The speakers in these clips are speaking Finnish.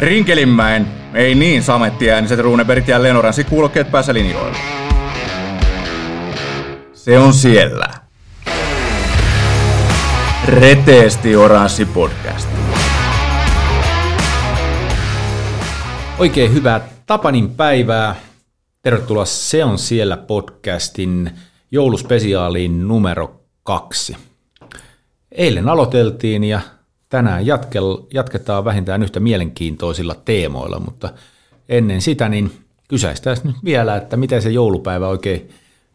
Rinkelinmäen, ei niin samettiääniset Runebergit ja Lenoransi kuulokkeet päässä linjoilla. Se on siellä. Reteesti Oranssi podcast. Oikein hyvää Tapanin päivää. Tervetuloa Se on siellä podcastin jouluspesiaaliin numero kaksi. Eilen aloiteltiin ja tänään jatkel, jatketaan vähintään yhtä mielenkiintoisilla teemoilla, mutta ennen sitä niin kysäistään nyt vielä, että miten se joulupäivä oikein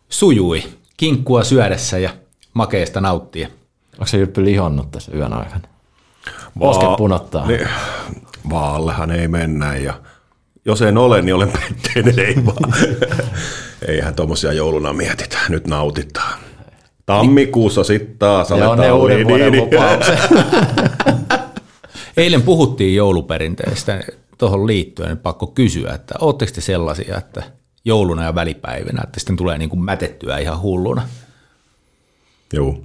sujui kinkkua syödessä ja makeista nauttien. Onko se Jyrppi lihonnut tässä yön aikana? Posket punottaa. Niin, vaallehan ei mennä ja jos en ole, niin olen pettynyt, ei vaan. Eihän tuommoisia jouluna mietitä, nyt nautitaan. Tammikuussa sitten taas aletaan ne uuden niin, vuoden niin. Eilen puhuttiin jouluperinteistä tuohon liittyen, niin pakko kysyä, että ootteko te sellaisia, että jouluna ja välipäivinä, että sitten tulee niin kuin mätettyä ihan hulluna? Joo.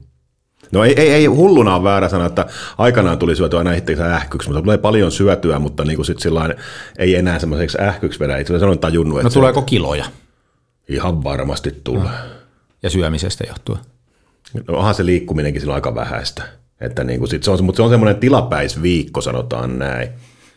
No ei, ei, ei hulluna on väärä sana, että aikanaan tuli syötyä aina itseänsä ähkyksi, mutta tulee paljon syötyä, mutta niin kuin sit sillain, ei enää semmoiseksi ähkyksi vedä. Itse asiassa olen tajunnut, että No se tuleeko kiloja ihan varmasti tulee. ja syömisestä johtuen? No onhan se liikkuminenkin silloin aika vähäistä. Että niin kuin sit se on, mutta se on semmoinen tilapäisviikko, sanotaan näin.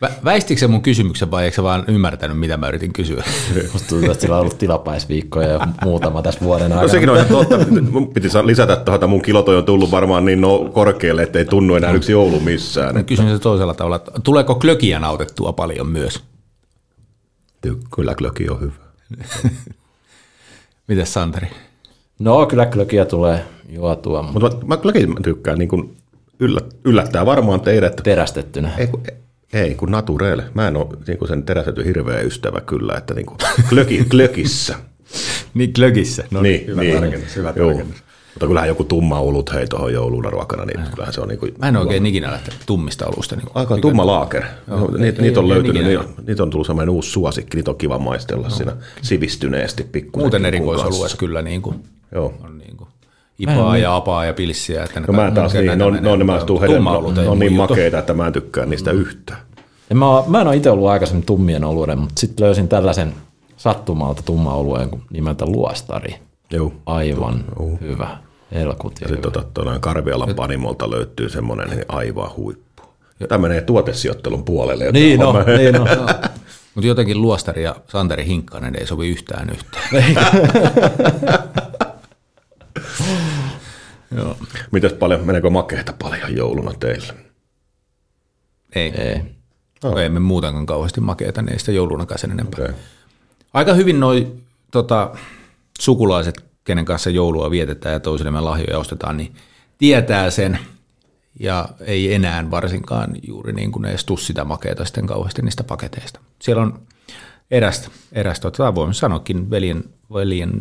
Vä- Väistikö se mun kysymyksen vai eikö sä vaan ymmärtänyt, mitä mä yritin kysyä? Musta tuntuu, että sillä on ollut tilapäisviikkoja jo muutama tässä vuoden aikana. No sekin on ihan totta. Mun piti lisätä tuohon, että mun kilotoi on tullut varmaan niin no korkealle, että ei tunnu enää yksi joulu missään. Mä kysyn se toisella tavalla, että tuleeko klökiä nautettua paljon myös? Kyllä klöki on hyvä. Mites Santeri? No kyllä klökiä tulee juotua, mutta Mutta mä, mä klökin tykkään niin kuin yllä, yllättää varmaan teidät. terästettynä. Ei kun, ei kun naturel. Mä en ole niin kuin sen terästetty hirveä ystävä kyllä, että niin kuin klöki, klökissä. Niin klökissä. No niin, hyvä niin. tarkennus, hyvä Joo. tarkennus. Mutta kyllähän joku tumma olut hei tuohon jouluna ruokana, niin kyllähän se on niin kuin, Mä en oikein ikinä lähtenyt tummista olusta. Niin Aika tumma laaker. No, niitä, niitä on löytynyt, niitä, niitä on tullut sellainen uusi suosikki, niitä on kiva maistella no. siinä sivistyneesti pikkuisen. Muuten erikoisoluet kyllä niin kuin, Joo. on niin kuin ipaa ja apaa ja pilssiä. Että ne No mä taas niin, ne on, ne on, olut ne ei on niin makeita, että mä en tykkää niistä yhtään. En mä, mä en ole itse ollut aikaisemmin tummien oluiden, mutta sitten löysin tällaisen sattumalta tumma oluen nimeltä luostari. Joo. Aivan hyvä. Helkut ja Sitten tota, tuonne Karvialan panimolta löytyy semmoinen niin aivan huippu. Tämä menee tuotesijoittelun puolelle. Niin no, homma- niin no. Mutta jotenkin Luostari ja Santeri Hinkkanen ei sovi yhtään yhteen. Joo. Mitäs paljon, meneekö makeita paljon jouluna teille? Ei. Ei. Oh. Ei me muutenkaan kauheasti makeita, niin ei sitä joulunakaan sen enempää. Okay. Aika hyvin noi tota, sukulaiset, kenen kanssa joulua vietetään ja toisillemme lahjoja ostetaan, niin tietää sen ja ei enää varsinkaan juuri niin kuin edes tuu sitä makeita sitten kauheasti niistä paketeista. Siellä on erästä, erästä tota, voimme sanoakin veljen, veljen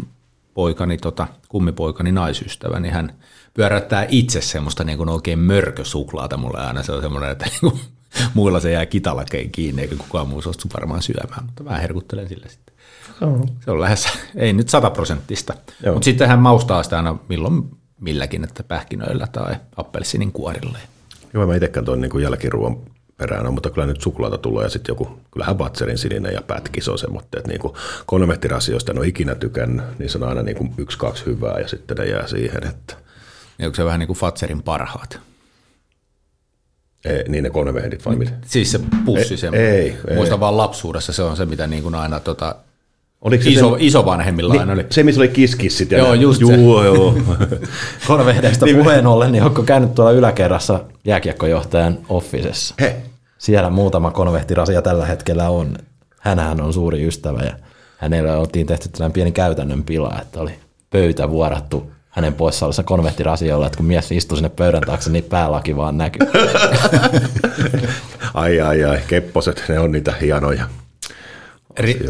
poikani, tota, kummipoikani naisystävä, niin hän pyöräyttää itse semmoista niin kuin oikein mörkösuklaata mulle aina. Se on semmoinen, että niin kuin, muilla se jää kitalakein kiinni, eikä kukaan muu suostu varmaan syömään, mutta mä herkuttelen sillä sitten. Se on lähes, ei nyt sataprosenttista, mutta sitten hän maustaa sitä aina milloin milläkin, että pähkinöillä tai appelsinin kuorilla. Joo, mä itsekään tuon niin jälkiruoan perään on, mutta kyllä nyt suklaata tulee ja sitten joku, kyllähän Vatserin sininen ja pätkis on semmoinen, että niin konvehtirasioista en ole ikinä tykännyt, niin se on aina niin kuin yksi, kaksi hyvää ja sitten ne jää siihen, että Ja onko se vähän niin kuin Fatserin parhaat? ei, niin ne konvehdit vai mitä? Siis se pussi Ei, semmoinen. ei, ei. Muistan vaan lapsuudessa se on se, mitä niin kuin aina tota, Oliko se iso, se, isovanhemmilla aina oli. niin, se, missä oli kiskissit? Ja Joo, just se. joo, joo. Konvehdeista puheen ollen, niin onko käynyt tuolla yläkerrassa jääkiekkojohtajan offisessa? He, Siellä muutama konvehtirasia tällä hetkellä on. Hänhän on suuri ystävä ja hänellä oltiin tehty tällainen pieni käytännön pila, että oli pöytä vuorattu hänen poissa ollessa konvehtirasioilla, että kun mies istui sinne pöydän taakse, niin päälaki vaan näkyy. ai ai ai, kepposet, ne on niitä hienoja Ri-.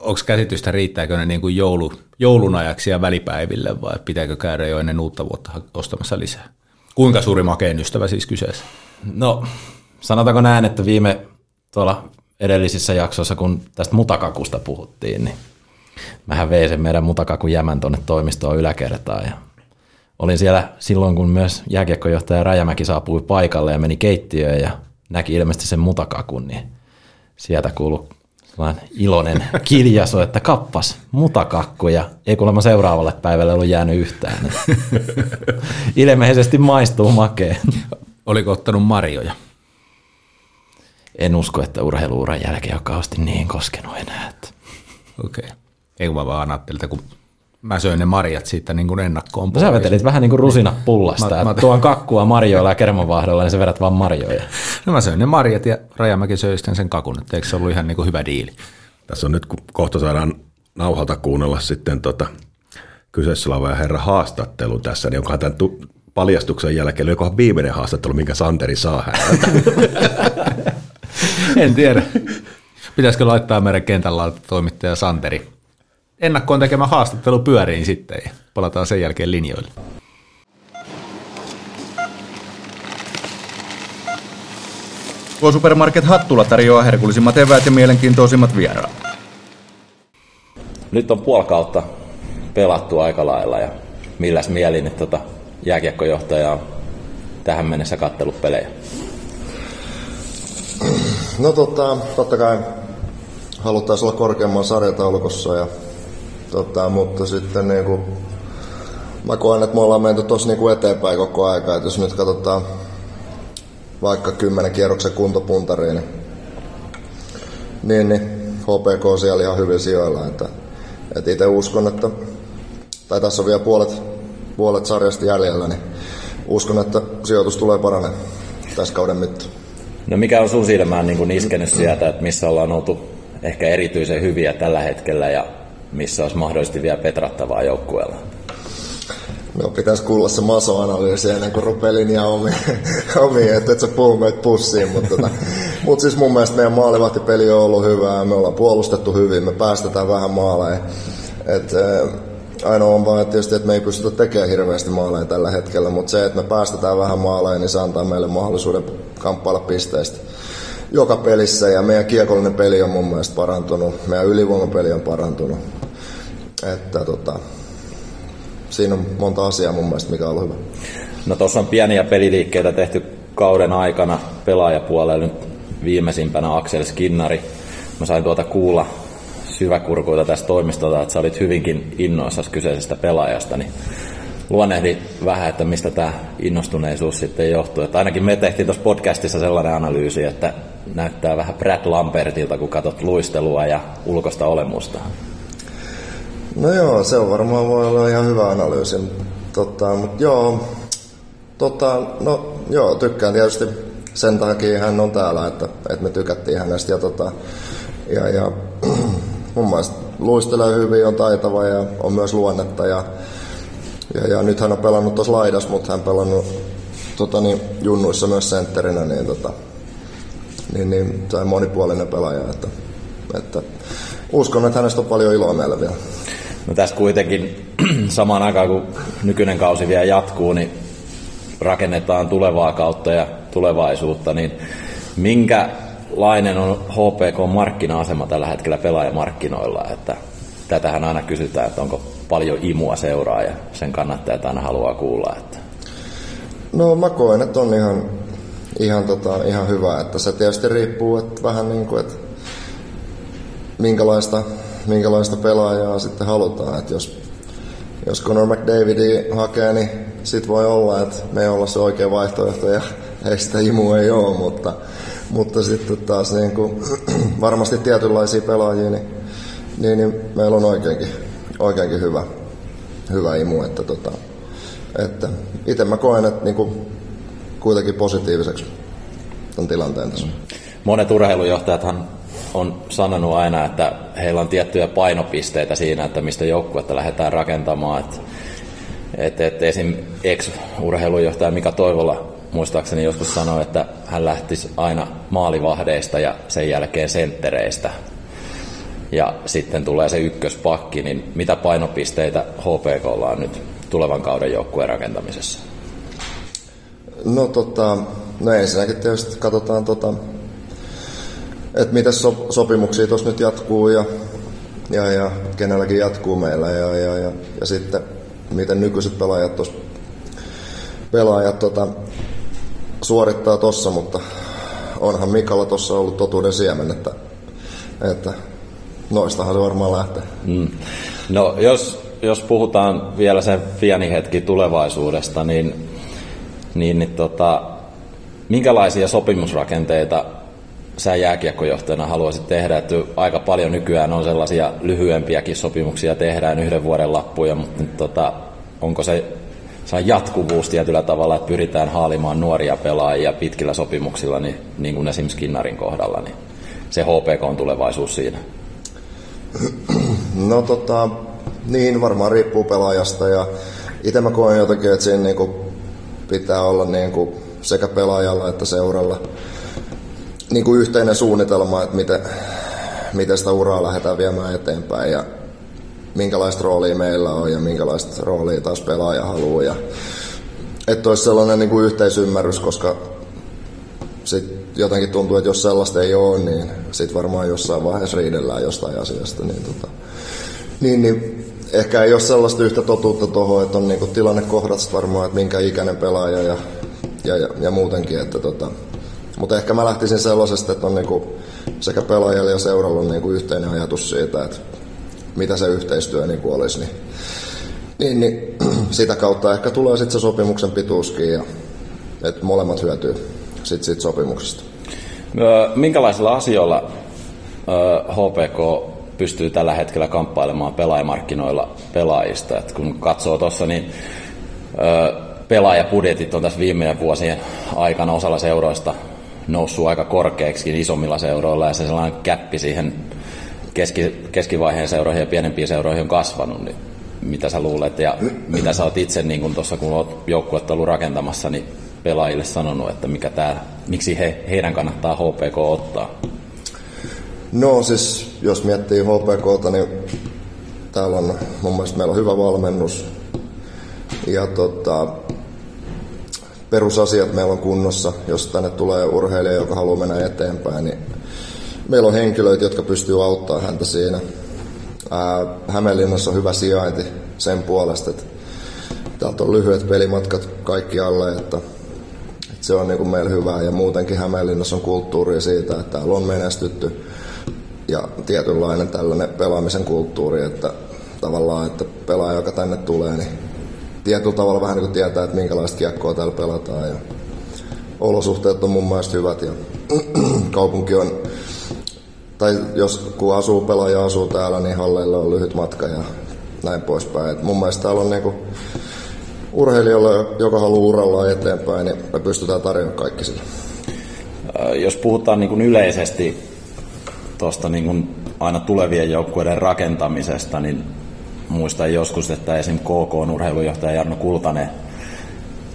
Onko käsitystä, riittääkö ne niin kuin joulu, joulun ajaksi ja välipäiville vai pitääkö käydä jo ennen uutta vuotta ostamassa lisää? Kuinka suuri makeen ystävä siis kyseessä? No, sanotaanko näin, että viime tuolla edellisissä jaksoissa, kun tästä mutakakusta puhuttiin, niin mähän vein sen meidän mutakakun jämän tuonne toimistoon yläkertaan ja olin siellä silloin, kun myös jääkiekkojohtaja Rajamäki saapui paikalle ja meni keittiöön ja näki ilmeisesti sen mutakakun, niin sieltä kuuluu sellainen iloinen kiljaso, että kappas, mutakakku ja ei kuulemma seuraavalle päivälle ollut jäänyt yhtään. Ilmeisesti maistuu makeen. Oliko ottanut marjoja? En usko, että urheiluuran jälkeen on kauheasti niin koskenut enää. Okei. Okay. Ei kun mä vaan ajattelin, että kun mä söin ne marjat siitä niin kuin ennakkoon. No sä vetelit vähän niin kuin rusina pullasta, mä, mä, tuon kakkua marjoilla ja kermanvaahdolla, niin sä vedät vaan marjoja. No mä söin ne marjat ja Rajamäki söi sitten sen kakun, että eikö se ollut ihan niin kuin hyvä diili? Tässä on nyt, kun kohta saadaan nauhalta kuunnella sitten tota, kyseessä oleva herra haastattelu tässä, niin onkohan tämän tu- paljastuksen jälkeen, olikohan viimeinen haastattelu, minkä Santeri saa häneltä? en tiedä. Pitäisikö laittaa meidän kentällä toimittaja Santeri ennakkoon tekemä haastattelu pyöriin sitten ja palataan sen jälkeen linjoille. Tuo Supermarket Hattula tarjoaa herkullisimmat eväät ja mielenkiintoisimmat vieraat. Nyt on puoli kautta pelattu aika lailla ja milläs mielin, että tota jääkiekkojohtaja on tähän mennessä kattellut pelejä? No tota, totta kai haluttaisiin olla korkeamman sarjataulukossa, ja, tota, mutta sitten niin kuin, mä koen, että me ollaan menty tuossa niin eteenpäin koko aika. Et jos nyt katsotaan vaikka kymmenen kierroksen kuntopuntariin, niin, niin, niin HPK on siellä ihan hyvin sijoilla. Että, että itse uskon, että tai tässä on vielä puolet, puolet sarjasta jäljellä, niin uskon, että sijoitus tulee paranemaan tässä kauden mittaan. No mikä on sun silmään niin iskenyt sieltä, että missä ollaan oltu ehkä erityisen hyviä tällä hetkellä ja missä olisi mahdollisesti vielä petrattavaa joukkueella? No pitäisi kuulla se masoanalyysi ennen kuin rupeaa linjaa omiin, omi, että et sä puhu meitä pussiin. Mutta tota, mut siis mun mielestä meidän maalivahtipeli on ollut hyvää, me ollaan puolustettu hyvin, me päästetään vähän maaleja. Et, ainoa on vaan että tietysti, että me ei pystytä tekemään hirveästi maaleja tällä hetkellä, mutta se, että me päästetään vähän maaleja, niin se antaa meille mahdollisuuden kamppailla pisteistä joka pelissä ja meidän kiekollinen peli on mun mielestä parantunut, meidän ylivoimapeli on parantunut. Että tota, siinä on monta asiaa mun mielestä, mikä on ollut hyvä. No tuossa on pieniä peliliikkeitä tehty kauden aikana pelaajapuolella nyt viimeisimpänä Aksel Skinnari. Mä sain tuota kuulla syväkurkuita tästä toimistolta, että sä olit hyvinkin innoissas kyseisestä pelaajasta, niin luonnehdi vähän, että mistä tämä innostuneisuus sitten johtuu. Että ainakin me tehtiin tuossa podcastissa sellainen analyysi, että näyttää vähän Brad Lambertilta, kun katsot luistelua ja ulkosta olemusta. No joo, se on varmaan voi olla ihan hyvä analyysi. Tota, mutta joo, tota, no, joo, tykkään tietysti sen takia hän on täällä, että, että me tykättiin hänestä. Ja, tota, ja, ja mun mielestä luistelee hyvin, on taitava ja on myös luonnetta. Ja, ja, ja nyt hän on pelannut tuossa laidas, mutta hän pelannut tota, niin, junnuissa myös sentterinä, niin, tota, niin, niin on monipuolinen pelaaja. Että, että uskon, että hänestä on paljon iloa meillä vielä. No tässä kuitenkin samaan aikaan, kun nykyinen kausi vielä jatkuu, niin rakennetaan tulevaa kautta ja tulevaisuutta, niin minkälainen on HPK-markkina-asema tällä hetkellä pelaajamarkkinoilla? Että tätähän aina kysytään, että onko paljon imua seuraa ja sen kannattajat aina haluaa kuulla. Että... No mä koen, että on ihan, ihan, tota, ihan hyvä, että se tietysti riippuu että vähän niin kuin, että minkälaista, minkälaista pelaajaa sitten halutaan. Että jos, jos Conor McDavidi hakee, niin sit voi olla, että me ei olla se oikea vaihtoehto ja ei sitä imua ei ole, mutta, mutta sitten taas niin kuin, varmasti tietynlaisia pelaajia, niin, niin, niin meillä on oikeinkin oikeinkin hyvä, hyvä imu. Että, tota, että itse mä koen, että niinku, kuitenkin positiiviseksi tämän tilanteen tässä. Monet urheilujohtajathan on sanonut aina, että heillä on tiettyjä painopisteitä siinä, että mistä joukkuetta lähdetään rakentamaan. Että, että, että esim. ex-urheilujohtaja Mika Toivola muistaakseni joskus sanoi, että hän lähtisi aina maalivahdeista ja sen jälkeen senttereistä ja sitten tulee se ykköspakki, niin mitä painopisteitä HPK on nyt tulevan kauden joukkueen rakentamisessa? No tota, no ensinnäkin tietysti katsotaan tota, että miten so, sopimuksia tuossa nyt jatkuu ja, ja, ja kenelläkin jatkuu meillä ja, ja, ja, ja sitten miten nykyiset pelaajat tuossa pelaajat tota, suorittaa tuossa, mutta onhan Mikalla tuossa ollut totuuden siemen, että että noistahan se varmaan lähtee. Mm. No jos, jos puhutaan vielä sen pieni hetki tulevaisuudesta, niin, niin, niin tota, minkälaisia sopimusrakenteita sä jääkiekkojohtajana haluaisit tehdä, että aika paljon nykyään on sellaisia lyhyempiäkin sopimuksia tehdään yhden vuoden lappuja, mutta nyt, tota, onko se saa jatkuvuus tietyllä tavalla, että pyritään haalimaan nuoria pelaajia pitkillä sopimuksilla, niin, niin kuin esimerkiksi Skinnarin kohdalla, niin se HPK on tulevaisuus siinä. No tota, niin varmaan riippuu pelaajasta ja itse mä koen jotenkin, että siinä niinku pitää olla niinku sekä pelaajalla että seuralla niinku yhteinen suunnitelma, että miten, miten sitä uraa lähdetään viemään eteenpäin ja minkälaista roolia meillä on ja minkälaista roolia taas pelaaja haluaa. Ja, että olisi sellainen niin kuin yhteisymmärrys, koska sit jotenkin tuntuu, että jos sellaista ei ole, niin sitten varmaan jossain vaiheessa riidellään jostain asiasta. Niin, tota, niin, niin ehkä ei ole sellaista yhtä totuutta tuohon, että on niinku tilannekohdat varmaan, että minkä ikäinen pelaaja ja, ja, ja, ja muutenkin. Että tota, mutta ehkä mä lähtisin sellaisesta, että on niinku sekä pelaajalla ja seuralla niinku yhteinen ajatus siitä, että mitä se yhteistyö niin kuin olisi. Niin, niin, niin sitä kautta ehkä tulee sitten se sopimuksen pituuskin ja että molemmat hyötyy sit siitä sopimuksesta. Minkälaisilla asioilla HPK pystyy tällä hetkellä kamppailemaan pelaajamarkkinoilla pelaajista? Et kun katsoo tuossa, niin pelaajapudjetit on tässä viimeinen vuosien aikana osalla seuroista noussut aika korkeaksi isommilla seuroilla ja se sellainen käppi siihen keski, keskivaiheen seuroihin ja pienempiin seuroihin on kasvanut, niin mitä sä luulet ja mitä sä oot itse, niin kun tuossa kun oot joukkuetta ollut rakentamassa, niin pelaajille sanonut, että mikä tää, miksi he, heidän kannattaa HPK ottaa? No siis, jos miettii HPKta, niin täällä on mun mielestä meillä on hyvä valmennus ja tota, perusasiat meillä on kunnossa. Jos tänne tulee urheilija, joka haluaa mennä eteenpäin, niin meillä on henkilöitä, jotka pystyy auttamaan häntä siinä. Hämeenlinnassa on hyvä sijainti sen puolesta, että täältä on lyhyet pelimatkat alle, että, että se on niin kuin meillä hyvä ja muutenkin Hämeenlinnassa on kulttuuri siitä, että täällä on menestytty ja tietynlainen tällainen pelaamisen kulttuuri, että tavallaan, että pelaaja, joka tänne tulee, niin tietyllä tavalla vähän niin kuin tietää, että minkälaista kiekkoa täällä pelataan ja olosuhteet on mun mielestä hyvät ja kaupunki on tai jos kun asuu pelaaja asuu täällä, niin halleilla on lyhyt matka ja näin poispäin. Et mun mielestä täällä on niinku urheilijalle, joka haluaa uralla eteenpäin, niin me pystytään tarjoamaan kaikki sille. Jos puhutaan niin kuin yleisesti tuosta niin aina tulevien joukkueiden rakentamisesta, niin muistan joskus, että esim. KK urheilujohtaja Jarno Kultanen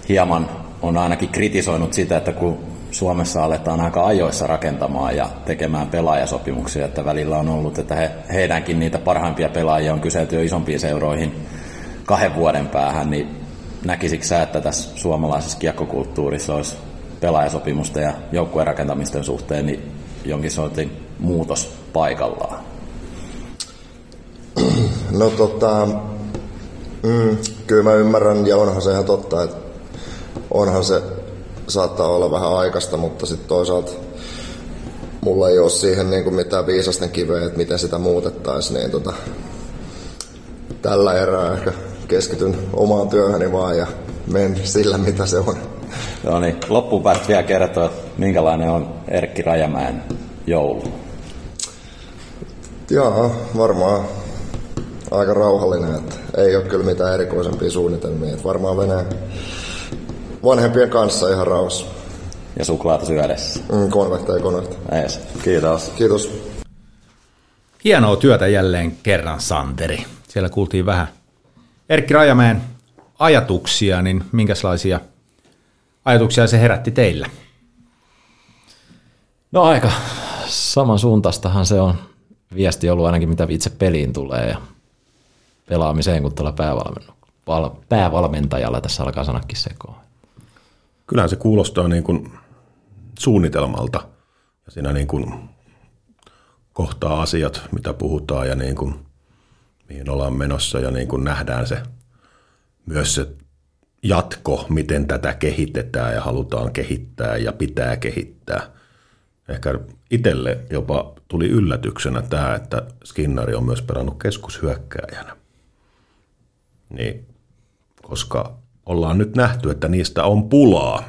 hieman on ainakin kritisoinut sitä, että kun Suomessa aletaan aika ajoissa rakentamaan ja tekemään pelaajasopimuksia, että välillä on ollut, että he, heidänkin niitä parhaimpia pelaajia on kyselty jo isompiin seuroihin kahden vuoden päähän, niin näkisikö sä, että tässä suomalaisessa kiekkokulttuurissa olisi pelaajasopimusten ja joukkueen rakentamisten suhteen niin jonkin sortin muutos paikallaan? No tota, mm, kyllä mä ymmärrän ja onhan se ihan totta, että onhan se saattaa olla vähän aikaista, mutta sitten toisaalta mulla ei ole siihen niin kuin mitään viisasten kiveä, että miten sitä muutettaisiin, niin tota, tällä erää ehkä keskityn omaan työhöni vaan ja men sillä, mitä se on. No niin, loppuun päästä vielä kertoa, minkälainen on Erkki Rajamäen joulu. Joo, varmaan aika rauhallinen, että ei ole kyllä mitään erikoisempia suunnitelmia. Että varmaan menee vanhempien kanssa ihan rauhassa. Ja suklaata syödessä. Mm, konvekta ja konvekta. Ees. Kiitos. Kiitos. Hienoa työtä jälleen kerran, Santeri. Siellä kuultiin vähän Erkki Rajamäen ajatuksia, niin minkälaisia ajatuksia se herätti teillä? No aika samansuuntaistahan se on viesti ollut ainakin mitä itse peliin tulee ja pelaamiseen, kun tuolla päävalmentajalla tässä alkaa sanakin sekoa. Kyllähän se kuulostaa niin kuin suunnitelmalta ja siinä niin kuin kohtaa asiat, mitä puhutaan ja niin kuin, mihin ollaan menossa ja niin kuin nähdään se myös se jatko, miten tätä kehitetään ja halutaan kehittää ja pitää kehittää. ehkä itselle jopa tuli yllätyksenä tämä, että Skinnari on myös pelannut keskushyökkääjänä. Niin, koska ollaan nyt nähty, että niistä on pulaa,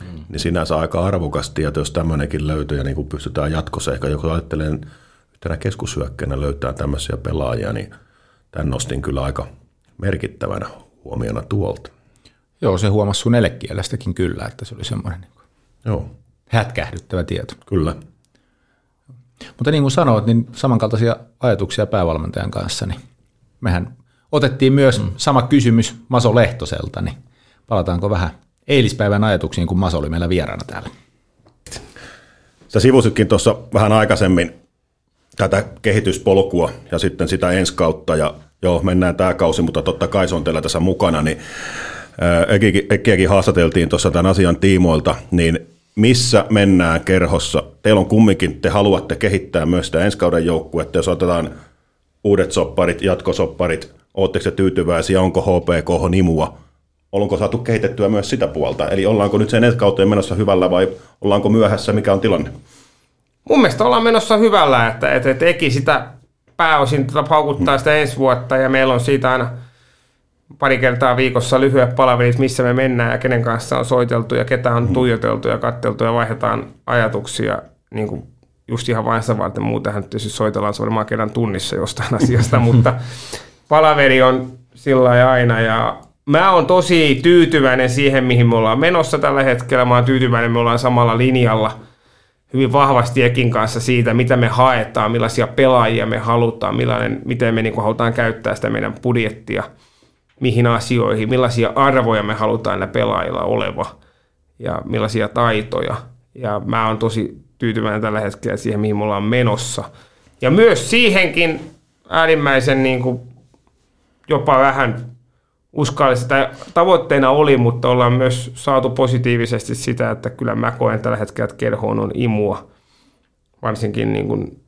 mm. niin sinänsä aika arvokasti, että jos tämmöinenkin löytyy ja niin kuin pystytään jatkossa, ehkä joku ajattelee yhtenä keskushyökkäänä löytää tämmöisiä pelaajia, niin tämän nostin kyllä aika merkittävänä huomiona tuolta. Joo, se huomasi sun elekielestäkin kyllä, että se oli semmoinen niin Joo. hätkähdyttävä tieto. Kyllä. Mutta niin kuin sanoit, niin samankaltaisia ajatuksia päävalmentajan kanssa, niin mehän otettiin myös mm. sama kysymys Maso Lehtoselta, niin palataanko vähän eilispäivän ajatuksiin, kun Maso oli meillä vieraana täällä. Sä sivusitkin tuossa vähän aikaisemmin tätä kehityspolkua ja sitten sitä ensi kautta ja joo, mennään tämä kausi, mutta totta kai se on teillä tässä mukana, niin Ekkiäkin haastateltiin tuossa tämän asian tiimoilta, niin missä mennään kerhossa? Teillä on kumminkin, te haluatte kehittää myös sitä ensi kauden joukkuetta, jos otetaan uudet sopparit, jatkosopparit, Oletteko te tyytyväisiä, onko HPK nimua? Onko saatu kehitettyä myös sitä puolta? Eli ollaanko nyt sen kauteen menossa hyvällä vai ollaanko myöhässä? Mikä on tilanne? Mun mielestä ollaan menossa hyvällä, että, että, Eki sitä pääosin tota paukuttaa sitä ensi vuotta ja meillä on siitä aina pari kertaa viikossa lyhyet palaverit, missä me mennään ja kenen kanssa on soiteltu ja ketä on tuijoteltu ja katteltu ja vaihdetaan ajatuksia niin kuin just ihan vain sitä varten. Muutenhan tietysti soitellaan se varmaan kerran tunnissa jostain asiasta, mutta palaveri on sillä aina ja mä oon tosi tyytyväinen siihen, mihin me ollaan menossa tällä hetkellä. Mä oon tyytyväinen, me ollaan samalla linjalla hyvin vahvasti Ekin kanssa siitä, mitä me haetaan, millaisia pelaajia me halutaan, millainen, miten me niin kuin halutaan käyttää sitä meidän budjettia, mihin asioihin, millaisia arvoja me halutaan näillä pelaajilla oleva ja millaisia taitoja. Ja mä oon tosi tyytyväinen tällä hetkellä siihen, mihin me ollaan menossa. Ja myös siihenkin äärimmäisen niin kuin jopa vähän uskallista, tai tavoitteena oli, mutta ollaan myös saatu positiivisesti sitä, että kyllä mä koen tällä hetkellä, että kerhoon on imua, varsinkin niin kuin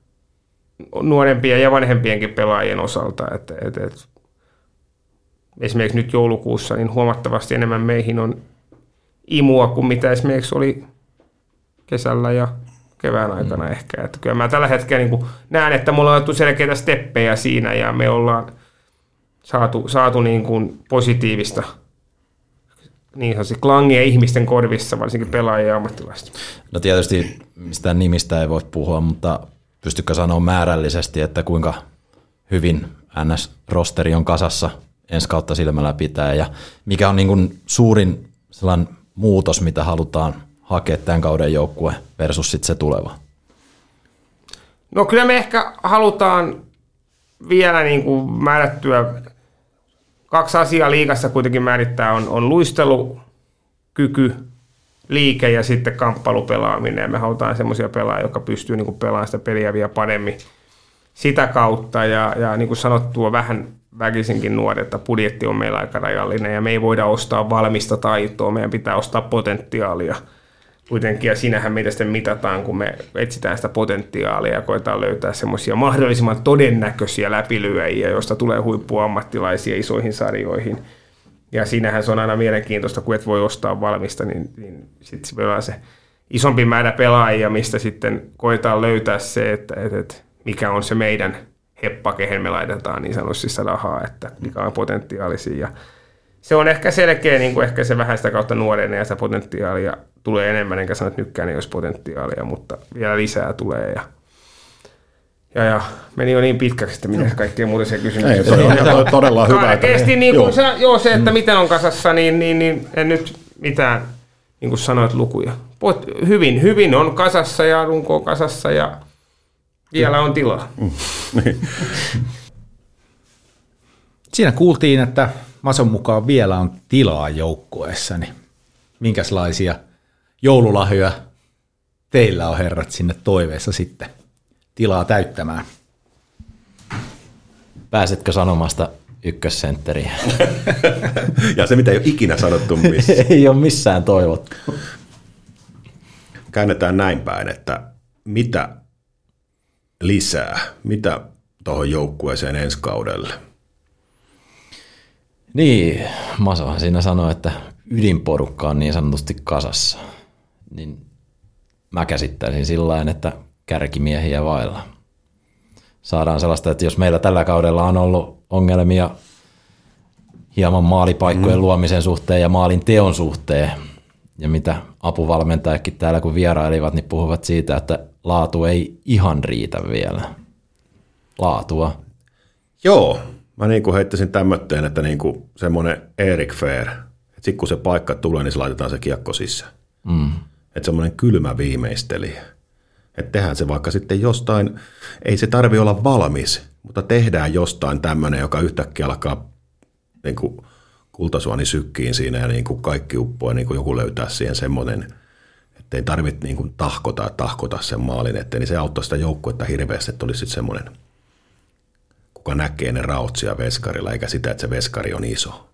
nuorempien ja vanhempienkin pelaajien osalta, että, että, että esimerkiksi nyt joulukuussa niin huomattavasti enemmän meihin on imua kuin mitä esimerkiksi oli kesällä ja kevään aikana mm. ehkä. Että kyllä mä tällä hetkellä niin näen, että mulla on otettu selkeitä steppejä siinä ja me ollaan – saatu, saatu niin kuin positiivista niin sanotusti klangia ihmisten korvissa, varsinkin pelaajia ja ammattilaista. No tietysti mistään nimistä ei voi puhua, mutta pystykö sanoa määrällisesti, että kuinka hyvin NS-rosteri on kasassa ensi kautta silmällä pitää ja mikä on niin kuin suurin sellainen muutos, mitä halutaan hakea tämän kauden joukkue versus sitten se tuleva? No kyllä me ehkä halutaan vielä niin kuin määrättyä kaksi asiaa liikassa kuitenkin määrittää on, on luistelukyky, liike ja sitten kamppailupelaaminen. Ja me halutaan semmoisia pelaajia, jotka pystyy niin pelaamaan sitä peliä vielä paremmin sitä kautta. Ja, ja niin kuin sanottua, vähän väkisinkin nuori, että budjetti on meillä aika rajallinen ja me ei voida ostaa valmista taitoa, meidän pitää ostaa potentiaalia – kuitenkin, ja siinähän meitä sitten mitataan, kun me etsitään sitä potentiaalia ja koetaan löytää semmoisia mahdollisimman todennäköisiä läpilyöjiä, joista tulee huippuammattilaisia isoihin sarjoihin. Ja siinähän se on aina mielenkiintoista, kun et voi ostaa valmista, niin, niin sitten se se isompi määrä pelaajia, mistä sitten koetaan löytää se, että, että, että mikä on se meidän heppa, kehen me laitetaan niin sanotusti rahaa, että mikä on potentiaalisia. Se on ehkä selkeä, niin kuin ehkä se vähän sitä kautta nuorena ja sitä potentiaalia tulee enemmän, enkä sano, että nytkään ei olisi potentiaalia, mutta vielä lisää tulee ja ja, ja meni jo niin pitkäksi, että mitä kaikkea muuta se kysymys. Ei, todella, todella hyvä. Kesti niin kuin joo. joo. se, että miten on kasassa, niin, niin, niin en nyt mitään, niin kuin sanoit, lukuja. Hyvin, hyvin on kasassa ja runko on kasassa ja vielä on tilaa. Mm. Niin. Siinä kuultiin, että Mason mukaan vielä on tilaa joukkueessa, niin minkälaisia joululahjoja teillä on herrat sinne toiveessa sitten tilaa täyttämään? Pääsetkö sanomasta ykkössentteriä? ja se, mitä ei ole ikinä sanottu missään. ei ole missään toivottu. Käännetään näin päin, että mitä lisää, mitä tuohon joukkueeseen ensi kaudelle – niin, Masohan siinä sanoi, että ydinporukka on niin sanotusti kasassa. Niin mä käsittäisin sillä että kärkimiehiä vailla. Saadaan sellaista, että jos meillä tällä kaudella on ollut ongelmia hieman maalipaikkojen mm. luomisen suhteen ja maalin teon suhteen, ja mitä apuvalmentajakin täällä kun vierailivat, niin puhuvat siitä, että laatu ei ihan riitä vielä. Laatua. Joo, mä niin kuin heittäisin tämmötteen, että niin kuin semmoinen Erik Fair, että sitten kun se paikka tulee, niin se laitetaan se kiekko sisään. Mm. Että semmoinen kylmä viimeistelijä. Että tehdään se vaikka sitten jostain, ei se tarvi olla valmis, mutta tehdään jostain tämmöinen, joka yhtäkkiä alkaa niin kuin kultasuoni sykkiin siinä ja niin kuin kaikki uppoa, niin kuin joku löytää siihen semmoinen, että ei tarvitse niin kuin tahkota ja tahkota sen maalin eteen, niin se auttaa sitä joukkuetta hirveästi, että olisi sitten semmoinen, kuka näkee ne rautsia veskarilla, eikä sitä, että se veskari on iso.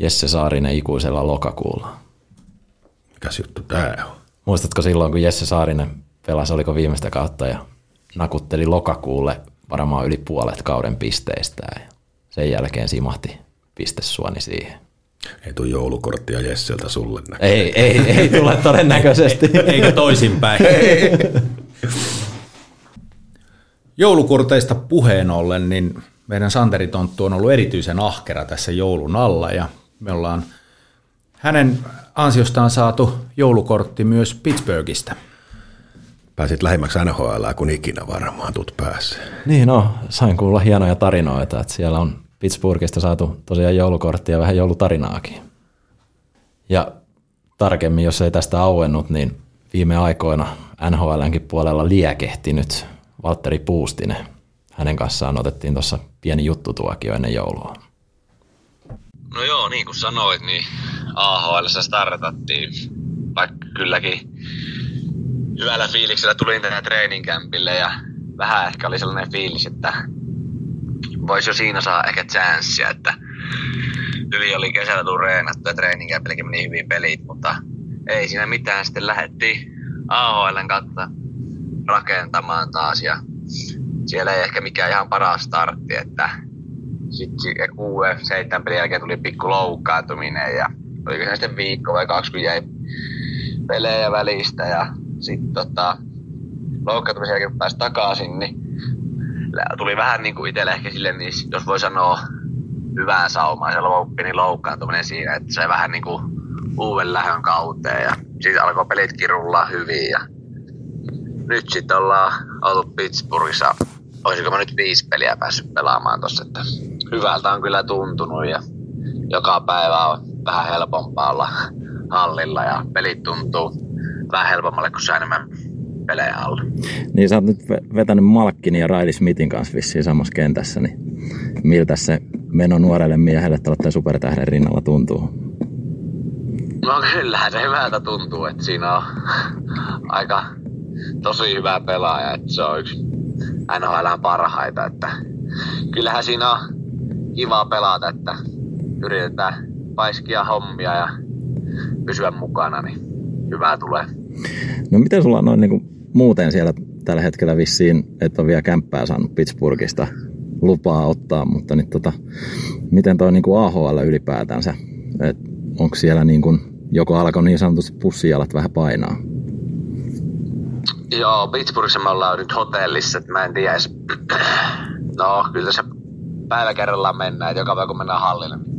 Jesse Saarinen ikuisella lokakuulla. Mikäs juttu tämä on? Muistatko silloin, kun Jesse Saarinen pelasi, oliko viimeistä kautta ja nakutteli lokakuulle varmaan yli puolet kauden pisteistä ja sen jälkeen simahti pistesuoni siihen. Ei tule joulukorttia Jesseltä sulle Ei, ei, ei tule todennäköisesti. Eikä toisinpäin. Joulukorteista puheen ollen, niin meidän Santeri Tonttu on ollut erityisen ahkera tässä joulun alla ja me ollaan hänen ansiostaan saatu joulukortti myös Pittsburghista. Pääsit lähemmäksi NHL kuin ikinä varmaan tuut päässä. Niin no, sain kuulla hienoja tarinoita, että siellä on Pittsburghista saatu tosiaan joulukorttia ja vähän joulutarinaakin. Ja tarkemmin, jos ei tästä auennut, niin viime aikoina NHLnkin puolella liekehtinyt Valtteri Puustinen. Hänen kanssaan otettiin tuossa pieni juttutuokio ennen joulua. No joo, niin kuin sanoit, niin AHL startattiin, vaikka kylläkin hyvällä fiiliksellä tulin tähän treeninkämpille ja vähän ehkä oli sellainen fiilis, että voisi jo siinä saa ehkä chanssia, että yli oli kesällä tullut reenattu ja treeninkämpilläkin meni hyvin pelit, mutta ei siinä mitään. Sitten lähdettiin AHLn kautta rakentamaan taas ja siellä ei ehkä mikään ihan paras startti, että sitten QF7 pelin jälkeen tuli pikku loukkaantuminen ja oliko se sitten viikko vai kaksi, kun jäi pelejä välistä ja sitten tota, loukkaantumisen jälkeen kun pääsi takaisin, niin tuli vähän niin kuin itselle ehkä sille, niin jos voi sanoa hyvään saumaan se loukki, niin loukkaantuminen siinä, että se vähän niin kuin uuden lähön kauteen ja siitä alkoi pelitkin rullaa hyvin ja nyt sitten ollaan oltu Pittsburghissa, olisiko mä nyt viisi peliä päässyt pelaamaan tossa, että hyvältä on kyllä tuntunut ja joka päivä on vähän helpompaa olla hallilla ja pelit tuntuu vähän helpommalle, kun saa enemmän pelejä alla. Niin sä oot nyt vetänyt Malkkin ja Riley Smithin kanssa vissiin samassa kentässä, niin miltä se meno nuorelle miehelle tällaisen supertähden rinnalla tuntuu? No kyllähän se hyvältä tuntuu, että siinä on aika tosi hyvä pelaaja, että se on yksi NHL parhaita, että kyllähän siinä on kiva pelata, että yritetään paiskia hommia ja pysyä mukana, niin hyvää tulee. No miten sulla on noin niin kuin muuten siellä tällä hetkellä vissiin, että on vielä kämppää saanut Pittsburghista lupaa ottaa, mutta niin tota, miten toi niin kuin AHL ylipäätänsä, että onko siellä niin kuin, joko alkoi niin sanotusti pussijalat vähän painaa? Joo, Pittsburghissa me ollaan nyt hotellissa, että mä en tiedä No, kyllä se päivä kerrallaan mennään, että joka päivä kun mennään hallille, niin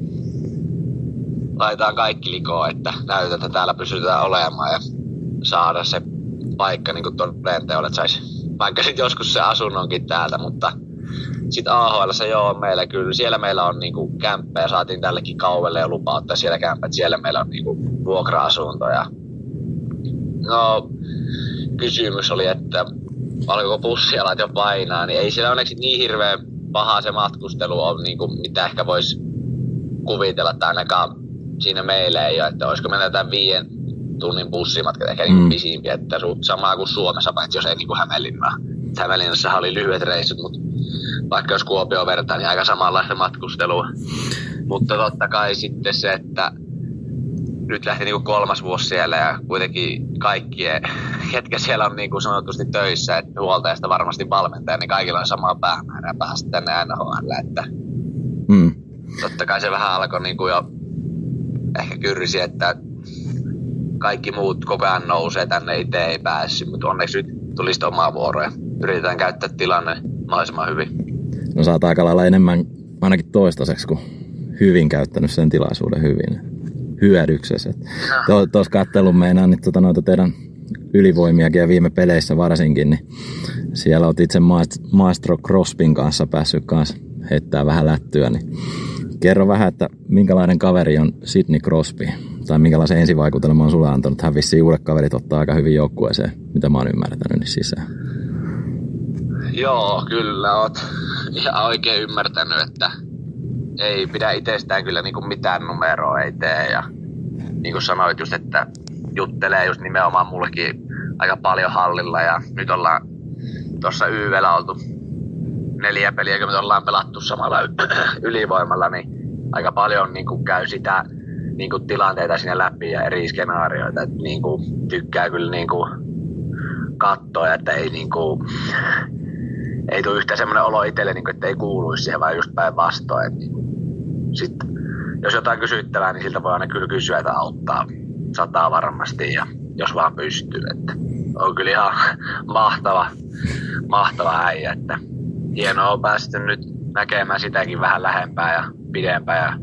laitetaan kaikki likoon, että näytetään, että täällä pysytään olemaan ja saada se paikka niin todenteolle, että saisi vaikka sitten joskus se asunnonkin täältä, mutta sitten AHL se joo meillä kyllä, siellä meillä on niinku kämppä ja saatiin tällekin kauelle ja lupa ottaa siellä kämppä, siellä meillä on niinku vuokra-asunto ja no kysymys oli, että alkoiko bussialat jo painaa, niin ei siellä onneksi niin hirveän paha se matkustelu on, niin kuin mitä ehkä voisi kuvitella, että ainakaan siinä meillä ei ole, että olisiko meillä tämän viien tunnin bussimatkat ehkä niinku mm. niin pisimpiä, että samaa kuin Suomessa, paitsi jos ei niin kuin Hämeenlinnaa. Hämeenlinnassa oli lyhyet reissut, mutta vaikka jos Kuopio vertaa, niin aika samanlaista matkustelua. Mutta totta kai sitten se, että nyt lähti niin kuin kolmas vuosi siellä ja kuitenkin kaikkien, ketkä siellä on niin kuin sanotusti töissä, että huoltajasta varmasti valmentaja, niin kaikilla on samaa päämäärää päästä tänne NHL. Että mm. Totta kai se vähän alkoi niin kuin jo ehkä kyrsi, että kaikki muut koko ajan nousee tänne, itse ei päässyt, mutta onneksi nyt tuli sitten omaa vuoroa yritetään käyttää tilanne mahdollisimman hyvin. No sä oot aika lailla enemmän ainakin toistaiseksi kuin hyvin käyttänyt sen tilaisuuden hyvin hyödyksessä. Tuossa kattelun meinaan niin tota noita teidän ylivoimiakin ja viime peleissä varsinkin, niin siellä olet itse Maestro Crospin kanssa päässyt kanssa heittää vähän lättyä, niin kerro vähän, että minkälainen kaveri on Sidney Crosby, tai minkälaisen ensivaikutelman on sulle antanut. Hän vissiin uudet kaverit ottaa aika hyvin joukkueeseen, mitä mä oon ymmärtänyt, niin sisään. Joo, kyllä oot ihan oikein ymmärtänyt, että ei pidä itsestään kyllä niin kuin mitään numeroa ei tee. Ja niin kuin sanoit just, että juttelee just nimenomaan mullekin aika paljon hallilla ja nyt ollaan tuossa YVllä oltu neljä peliä, kun me ollaan pelattu samalla ylivoimalla, niin aika paljon niin kuin käy sitä niin kuin tilanteita sinne läpi ja eri skenaarioita, että niin kuin, tykkää kyllä niin kuin, katsoa, että ei niin kuin, ei tule yhtään semmoinen olo itselle, niin kuin, että ei kuuluisi siihen, vaan just päinvastoin. Niin kuin, sit, jos jotain kysyttävää, niin siltä voi aina kyllä kysyä, että auttaa sataa varmasti ja jos vaan pystyy. Että on kyllä ihan mahtava, mahtava äijä, että hienoa on päästy nyt näkemään sitäkin vähän lähempää ja pidempään ja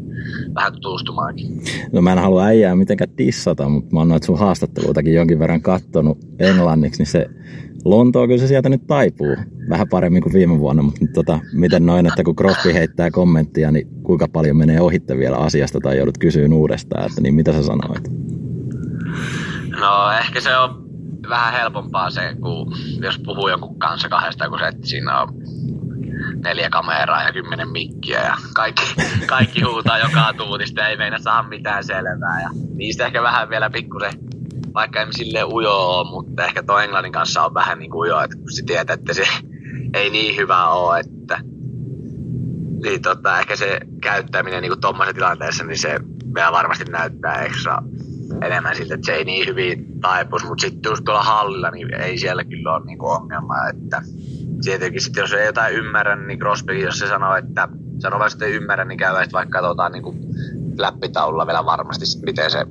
vähän tutustumaankin. No mä en halua äijää mitenkään tissata, mutta mä oon noita sun haastatteluitakin jonkin verran kattonut englanniksi, niin se Lontoa kyllä se sieltä nyt taipuu vähän paremmin kuin viime vuonna, mutta tota, miten noin, että kun Crosby heittää kommenttia, niin kuinka paljon menee ohitte vielä asiasta tai joudut kysyyn uudestaan, että niin mitä sä sanoit? No ehkä se on vähän helpompaa se, kun jos puhuu jonkun kanssa kahdesta, kun se, että siinä on neljä kameraa ja kymmenen mikkiä ja kaikki, kaikki huutaa joka tuutista, ei meina saa mitään selvää. Ja niistä ehkä vähän vielä pikkusen, vaikka en sille ujo ole, mutta ehkä tuo Englannin kanssa on vähän niin kuin ujo, että kun se tietää, että se ei niin hyvä ole, että niin tota, ehkä se käyttäminen niin tuommoisessa tilanteessa, niin se vielä varmasti näyttää ekstra enemmän siltä, että se ei niin hyvin taipus, mutta sitten just tuolla hallilla, niin ei siellä kyllä ole niin ongelma, että tietenkin sitten jos ei jotain ymmärrä, niin Crosby, jos se sanoo, että sanoo vaan sitten ymmärrä, niin käydään vaikka katsotaan niin läppitaululla vielä varmasti, miten se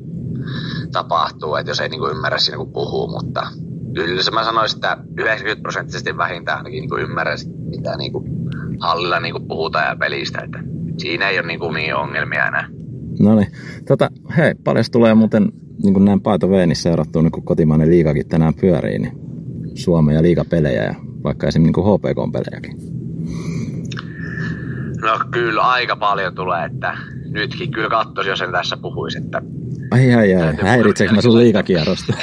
tapahtuu, että jos ei niin kuin ymmärrä siinä kun puhuu, mutta kyllä se mä sanoisin, että 90 prosenttisesti vähintään ainakin niin kuin ymmärrä, mitä niin kuin hallilla niin kuin puhutaan ja pelistä, että siinä ei ole niin kuin niin ongelmia enää. No niin, tota, hei, paljon tulee muuten niin kuin näin Paito Veenissä seurattua, niin kun kotimainen liikakin tänään pyörii, niin Suomen ja liikapelejä ja vaikka esimerkiksi niin HPK-pelejäkin? No kyllä aika paljon tulee, että nytkin kyllä katsoisin, jos en tässä puhuisi. Että ai ai ai, häiritseekö mä sun liikakierrosta?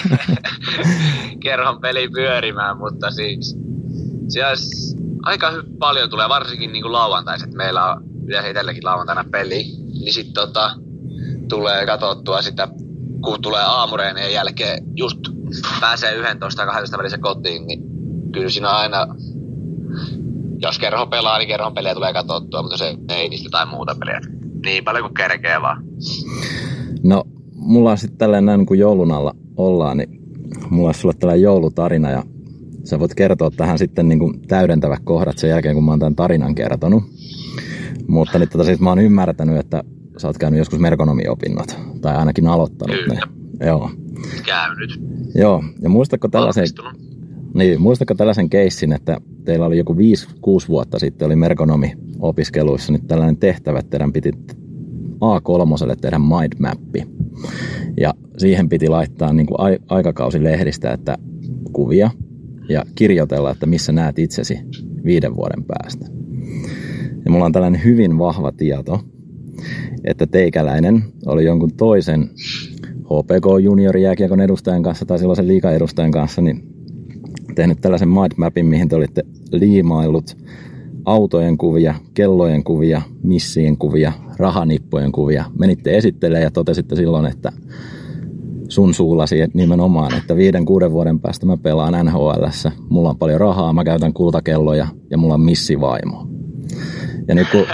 Kerron peli pyörimään, mutta siis, siis aika paljon tulee, varsinkin niin kuin lauantaiset. Meillä on yleensä itselläkin lauantaina peli, niin sitten tota, tulee katsottua sitä, kun tulee aamureenien jälkeen, just pääsee 11-12 välissä kotiin, niin kyllä siinä aina, jos kerho pelaa, niin kerhon pelejä tulee katsottua, mutta se ei niistä tai muuta peliä. Niin paljon kuin kerkee vaan. No, mulla on sitten tällainen näin, kun joulun alla ollaan, niin mulla on sulle tällainen joulutarina ja sä voit kertoa tähän sitten niin kuin täydentävät kohdat sen jälkeen, kun mä oon tämän tarinan kertonut. Mutta nyt tota, siis mä oon ymmärtänyt, että sä oot käynyt joskus merkonomiopinnot, tai ainakin aloittanut Kyllä. ne. Joo. Käynyt. Joo, ja muistatko tällaisen, niin, muistatko tällaisen keissin, että teillä oli joku 5-6 vuotta sitten oli merkonomi-opiskeluissa nyt tällainen tehtävä, että teidän piti A3 tehdä mindmappi. Ja siihen piti laittaa niin kuin aikakausi lehdistä, että kuvia ja kirjoitella, että missä näet itsesi viiden vuoden päästä. Ja mulla on tällainen hyvin vahva tieto, että teikäläinen oli jonkun toisen HPK juniorijääkiekon edustajan kanssa tai sellaisen liikaedustajan kanssa, niin tehnyt tällaisen mindmapin, mihin te olitte liimaillut autojen kuvia, kellojen kuvia, missien kuvia, rahanippujen kuvia. Menitte esittelemään ja totesitte silloin, että sun suullasi nimenomaan, että viiden, kuuden vuoden päästä mä pelaan nhl mulla on paljon rahaa, mä käytän kultakelloja ja mulla on missivaimo. Ja nyt kun,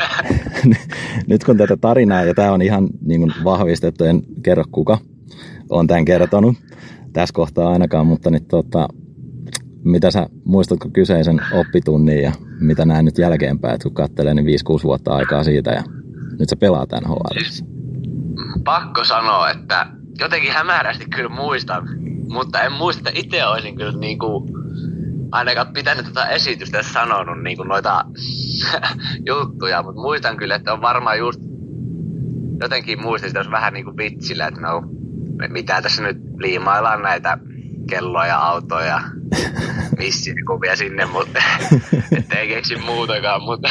nyt kun tätä tarinaa, ja tämä on ihan niin kuin vahvistettu, en kerro kuka on tämän kertonut tässä kohtaa ainakaan, mutta nyt tota, mitä sä muistatko kyseisen oppitunnin ja mitä näin nyt jälkeenpäin, että kun katselee niin 5-6 vuotta aikaa siitä ja nyt sä pelaat tämän HL. Siis, pakko sanoa, että jotenkin hämärästi kyllä muistan, mutta en muista, että itse olisin kyllä niinku, ainakaan pitänyt tätä esitystä sanonut niinku noita juttuja, mutta muistan kyllä, että on varmaan just jotenkin muistin jos vähän niinku vitsillä, että no, mitä tässä nyt liimaillaan näitä kelloja, autoja, kuvia sinne, mutta ei keksi muutakaan, mutta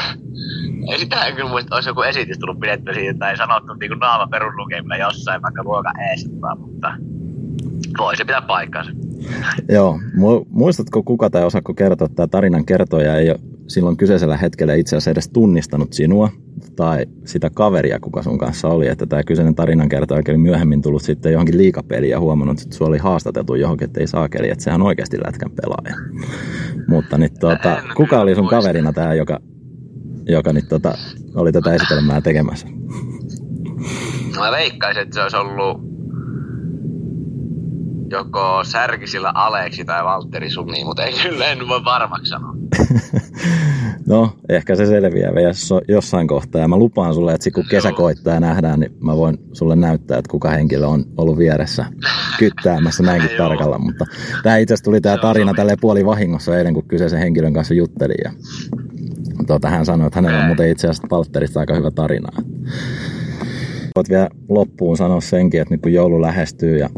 ei sitähän kyllä muista, olisi joku esitys tullut pidetty siitä tai sanottu niin kuin naama peruslukemilla jossain vaikka luokan eessä, mutta voi se pitää paikkaansa. Joo, muistatko kuka tai osaako kertoa, että tämä tarinan kertoja ei ole silloin kyseisellä hetkellä itse asiassa edes tunnistanut sinua tai sitä kaveria, kuka sun kanssa oli, että tämä kyseinen tarinan kertoja oli myöhemmin tullut sitten johonkin liikapeliin ja huomannut, että sulla oli haastateltu johonkin, että ei saakeli, että sehän on oikeasti lätkän pelaaja. Mutta nyt, tuota, kuka oli sun kaverina tämä, joka, joka nyt, tuota, oli tätä esitelmää tekemässä? No mä veikkaisin, että se olisi ollut joko Särkisillä Aleksi tai Valtteri Sumi, mutta ei kyllä en voi varmaksi sanoa. no, ehkä se selviää vielä jossain kohtaa. Ja mä lupaan sulle, että kun kesä koittaa ja nähdään, niin mä voin sulle näyttää, että kuka henkilö on ollut vieressä kyttäämässä näinkin tarkalla. Mutta tämä itse asiassa tuli tämä tarina tälle puoli vahingossa eilen, kun kyseisen henkilön kanssa juttelin. Ja tuota, hän sanoi, että hänellä on muuten itse asiassa Valtterista aika hyvä tarina. Voit vielä loppuun sanoa senkin, että nyt kun joulu lähestyy ja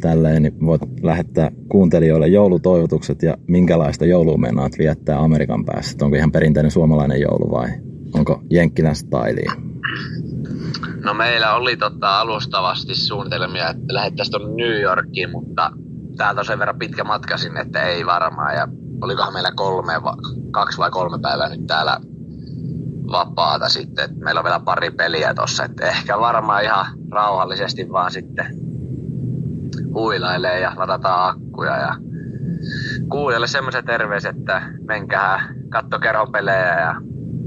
tälleen, niin voit lähettää kuuntelijoille joulutoivotukset ja minkälaista joulua meinaat viettää Amerikan päässä. Onko ihan perinteinen suomalainen joulu vai onko Jenkkilän styliin? No meillä oli tota alustavasti suunnitelmia, että lähettäisiin tuonne New Yorkiin, mutta täältä on sen verran pitkä matka sinne, että ei varmaan. Ja olikohan meillä kolme, kaksi vai kolme päivää nyt täällä vapaata sitten. Meillä on vielä pari peliä tossa, että ehkä varmaan ihan rauhallisesti vaan sitten huilailee ja ladataan akkuja ja kuulijoille semmoisen terveys, että menkää katto kerhon pelejä ja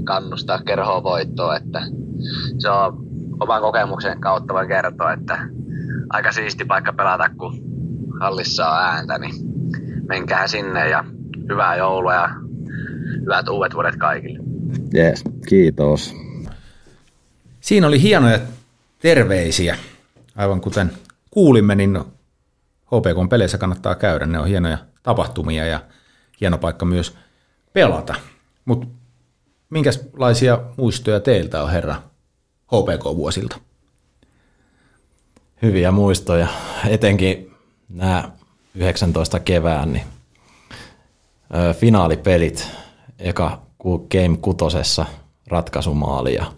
kannustaa kerhoa voittoa, että se on oman kokemuksen kautta voi kertoa, että aika siisti paikka pelata, kun hallissa on ääntä, niin menkää sinne ja hyvää joulua ja hyvät uudet vuodet kaikille. Jees, kiitos. Siinä oli hienoja terveisiä. Aivan kuten kuulimme, niin HPK peleissä kannattaa käydä, ne on hienoja tapahtumia ja hieno paikka myös pelata. Mutta minkälaisia muistoja teiltä on herra HPK-vuosilta? Hyviä muistoja, etenkin nämä 19 kevään, niin finaalipelit, eka Game kutosessa ratkaisumaali ja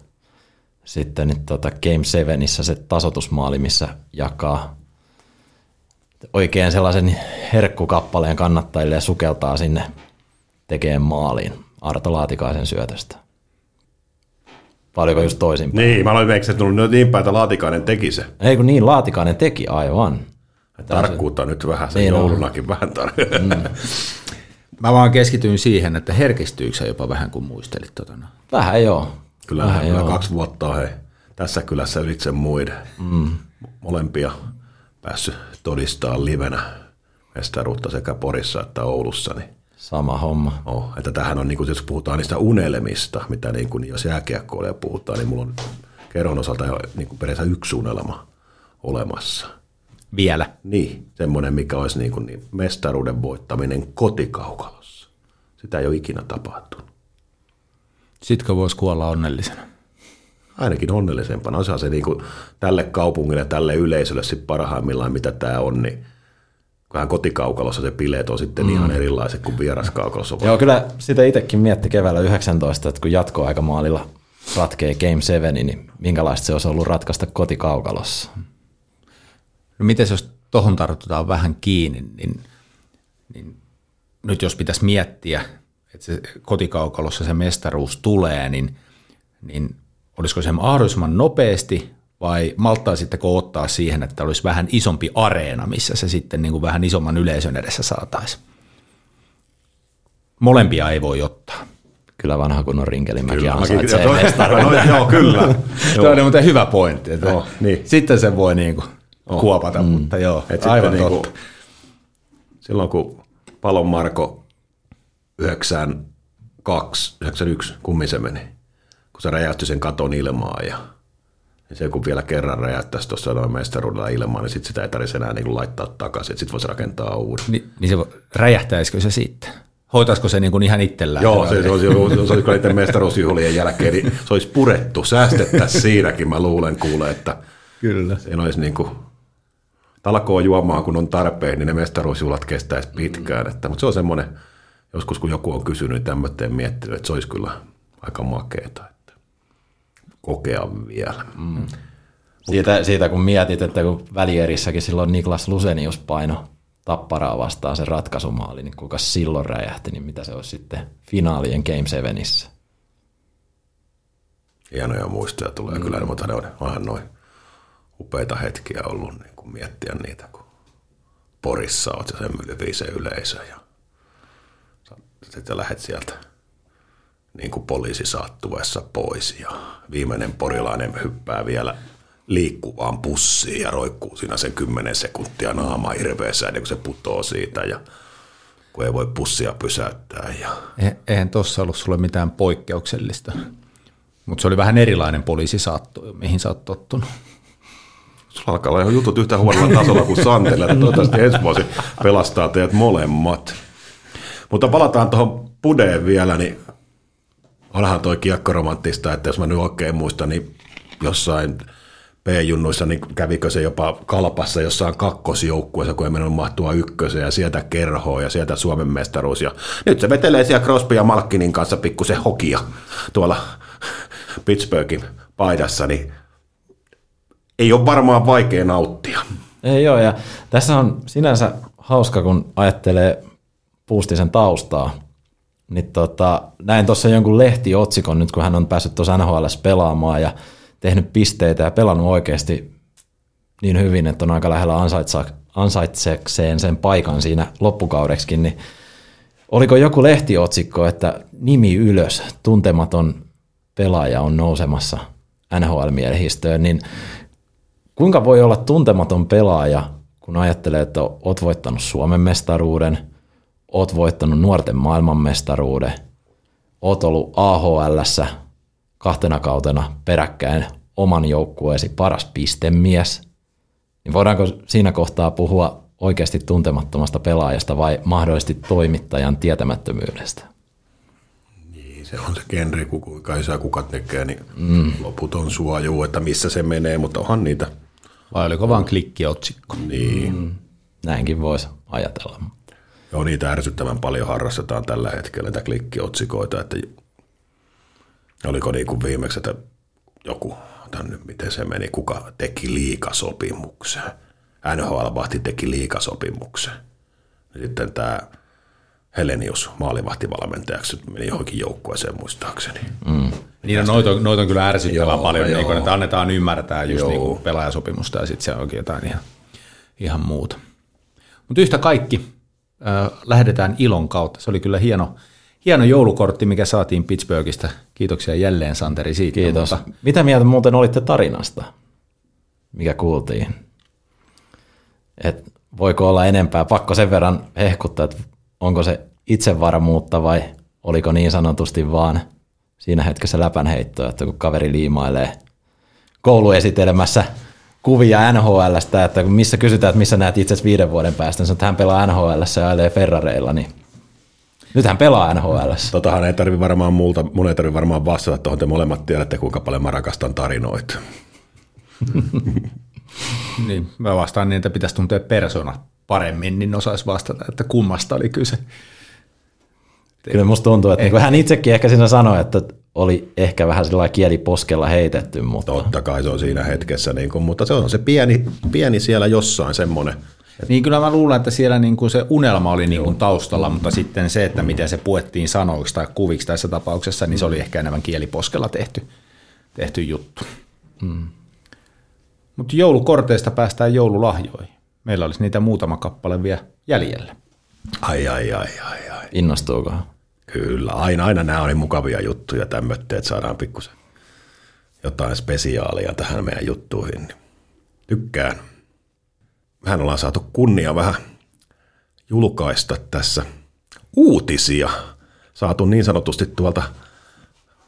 sitten nyt tota Game 7 se tasotusmaali, missä jakaa oikein sellaisen herkkukappaleen kannattajille ja sukeltaa sinne tekemään maaliin Arto Laatikaisen syötöstä. Paljonko just toisin? Niin, mä veikse, että niin päin, että Laatikainen teki se. Ei kun niin, Laatikainen teki aivan. Tarkkuutta nyt vähän, se niin joulunakin on. vähän tarkkuutta. Mm. Mä vaan keskityin siihen, että herkistyykö se jopa vähän, kun muistelit tota. Vähän joo. Kyllä, vähän kyllä joo. kaksi vuotta on hei, tässä kylässä ylitse muiden. Mm. Molempia päässyt todistaa livenä mestaruutta sekä Porissa että Oulussa. Niin Sama homma. Oh, että tähän on, niin kuin, jos puhutaan niistä unelmista, mitä niin kuin, jos jääkiekkoille puhutaan, niin mulla on kerron osalta jo niin kuin periaatteessa yksi unelma olemassa. Vielä? Niin, semmoinen, mikä olisi niin kuin, niin mestaruuden voittaminen kotikaukalossa. Sitä ei ole ikinä tapahtunut. Sitkö voisi kuolla onnellisena? ainakin onnellisempana. Osa se niin kuin tälle kaupungille, tälle yleisölle sit parhaimmillaan, mitä tämä on, niin kunhan kotikaukalossa se bileet on sitten mm. ihan erilaiset kuin vieraskaukalossa. Joo, kyllä sitä itsekin mietti keväällä 19, että kun jatkoaikamaalilla ratkee Game 7, niin minkälaista se olisi ollut ratkaista kotikaukalossa? No miten jos tuohon tartutaan vähän kiinni, niin, niin nyt jos pitäisi miettiä, että se kotikaukalossa se mestaruus tulee, niin, niin olisiko se mahdollisimman nopeasti vai malttaisitteko ottaa siihen, että olisi vähän isompi areena, missä se sitten niin kuin vähän isomman yleisön edessä saataisiin? Molempia ei voi ottaa. Kyllä vanha kunnon rinkelimäki kyllä, ansaitsee no, joo, kyllä. Tuo on muuten hyvä pointti. Että joo, niin. Sitten se voi niin kuin kuopata, mm. mutta joo, Et aivan niin totta. Niin kuin, silloin kun Palon Marko 92, 91, kummin se meni, kun se räjähti sen katon ilmaan ja niin se kun vielä kerran räjäyttäisi tuossa noin mestaruudella ilmaan, niin sitten sitä ei tarvitse enää niin laittaa takaisin, sitten voisi rakentaa uuden. Ni, niin se vo- räjähtäisikö se sitten? Hoitaisiko se niin kuin ihan itsellään? Joo, se, se olisi, se olisi kyllä niiden mestaruusjuhlien jälkeen, niin se olisi purettu, säästettäisiin siinäkin, mä luulen kuule, että Kyllä. siinä olisi niin kuin talkoo juomaan, kun on tarpeen, niin ne mestaruusjuhlat kestäisi pitkään. Että, mutta se on semmoinen, joskus kun joku on kysynyt, niin tämmöinen miettinyt, että se olisi kyllä aika makeeta, että kokea vielä. Mm. Siitä, siitä kun mietit, että kun välierissäkin silloin Niklas Lusenius paino tapparaa vastaan se ratkaisumaali, niin kuinka silloin räjähti, niin mitä se olisi sitten finaalien Game Sevenissä? Hienoja muistoja tulee mm. kyllä, mutta ne on vähän noin upeita hetkiä ollut niin kuin miettiä niitä, kun Porissa olet ja sen yli se yleisö ja sitten lähdet sieltä niin kuin poliisi saattuessa pois ja viimeinen porilainen hyppää vielä liikkuvaan pussiin ja roikkuu siinä sen kymmenen sekuntia naama hirveässä ennen kuin se putoo siitä ja kun ei voi pussia pysäyttää. Ja... E- Eihän tuossa ollut sulle mitään poikkeuksellista. Mutta se oli vähän erilainen poliisisaatto, mihin sä oot tottunut. Sulla alkaa olla jutut yhtä huonolla tasolla kuin Santella. Toivottavasti ensi vuosi pelastaa teidät molemmat. Mutta palataan tuohon Pudeen vielä, niin onhan toi kiekkoromanttista, että jos mä nyt oikein muistan, niin jossain P-junnuissa, niin kävikö se jopa kalpassa jossain kakkosjoukkueessa, kun ei mennyt mahtua ykköseen ja sieltä kerhoa ja sieltä Suomen mestaruus. Ja nyt se vetelee siellä Crosby ja Malkkinin kanssa pikkusen hokia tuolla Pittsburghin paidassa, niin ei ole varmaan vaikea nauttia. Ei ole, ja tässä on sinänsä hauska, kun ajattelee Puustisen taustaa, niin tota, näin tuossa jonkun lehtiotsikon nyt, kun hän on päässyt tuossa NHL pelaamaan ja tehnyt pisteitä ja pelannut oikeasti niin hyvin, että on aika lähellä ansaitsekseen sen paikan siinä loppukaudeksikin, niin oliko joku lehtiotsikko, että nimi ylös, tuntematon pelaaja on nousemassa NHL-miehistöön, niin kuinka voi olla tuntematon pelaaja, kun ajattelee, että oot voittanut Suomen mestaruuden, oot voittanut nuorten maailmanmestaruuden, oot ollut AHLssä kahtena kautena peräkkäin oman joukkueesi paras pistemies, niin voidaanko siinä kohtaa puhua oikeasti tuntemattomasta pelaajasta vai mahdollisesti toimittajan tietämättömyydestä? Niin, se on se genri, kun kuinka isä kuka tekee, niin mm. loputon suojuu, että missä se menee, mutta onhan niitä. Vai oliko vaan klikkiotsikko? Niin. Mm. Näinkin voisi ajatella. Joo, niitä ärsyttävän paljon harrastetaan tällä hetkellä, näitä klikkiotsikoita, että oliko niin kuin viimeksi, että joku, tämän nyt miten se meni, kuka teki liikasopimuksen. NHL-vahti teki liikasopimuksen. Sitten tämä Helenius maalivahtivalmentajaksi meni johonkin joukkueeseen muistaakseni. Mm. Niin no, noita, on, noita on kyllä ärsyttävän paljon, joo. niin kun, että annetaan ymmärtää just Joo. niin kuin pelaajasopimusta ja sitten se onkin jotain ihan, ihan muuta. Mutta yhtä kaikki äh, lähdetään ilon kautta. Se oli kyllä hieno, hieno joulukortti, mikä saatiin Pittsburghista. Kiitoksia jälleen Santeri siitä. Kiitos. Mutta Mitä mieltä muuten olitte tarinasta, mikä kuultiin? Et voiko olla enempää? Pakko sen verran hehkuttaa, että onko se itsevarmuutta vai oliko niin sanotusti vaan siinä hetkessä läpänheittoa, että kun kaveri liimailee kouluesitelmässä kuvia NHLstä, että kun missä kysytään, että missä näet itse viiden vuoden päästä, niin sanoo, että hän pelaa NHLssä ja ajelee Ferrareilla, niin nyt hän pelaa NHLssä. Totahan ei tarvi varmaan multa, mun ei tarvi varmaan vastata tuohon, te molemmat tiedätte, kuinka paljon mä rakastan tarinoita. niin, mä vastaan niin, että pitäisi tuntea persona paremmin, niin osaisi vastata, että kummasta oli kyse. Kyllä musta tuntuu, että niin hän itsekin ehkä siinä sanoi, että oli ehkä vähän sillä lailla kieli poskella heitetty, mutta Totta kai se on siinä hetkessä, niin kuin, mutta se on se pieni, pieni siellä jossain semmoinen. Niin kyllä mä luulen, että siellä niin kuin se unelma oli niin kuin taustalla, mutta sitten se, että miten se puettiin sanoiksi tai kuviksi tässä tapauksessa, niin se oli ehkä enemmän kieliposkella tehty, tehty juttu. Mm. Mutta joulukorteista päästään joululahjoihin. Meillä olisi niitä muutama kappale vielä jäljellä. Ai, ai, ai, ai, ai. innostuuko? Kyllä, aina, aina nämä oli mukavia juttuja tämmöitä, että saadaan pikkusen jotain spesiaalia tähän meidän juttuihin. Tykkään. Mehän ollaan saatu kunnia vähän julkaista tässä uutisia. Saatu niin sanotusti tuolta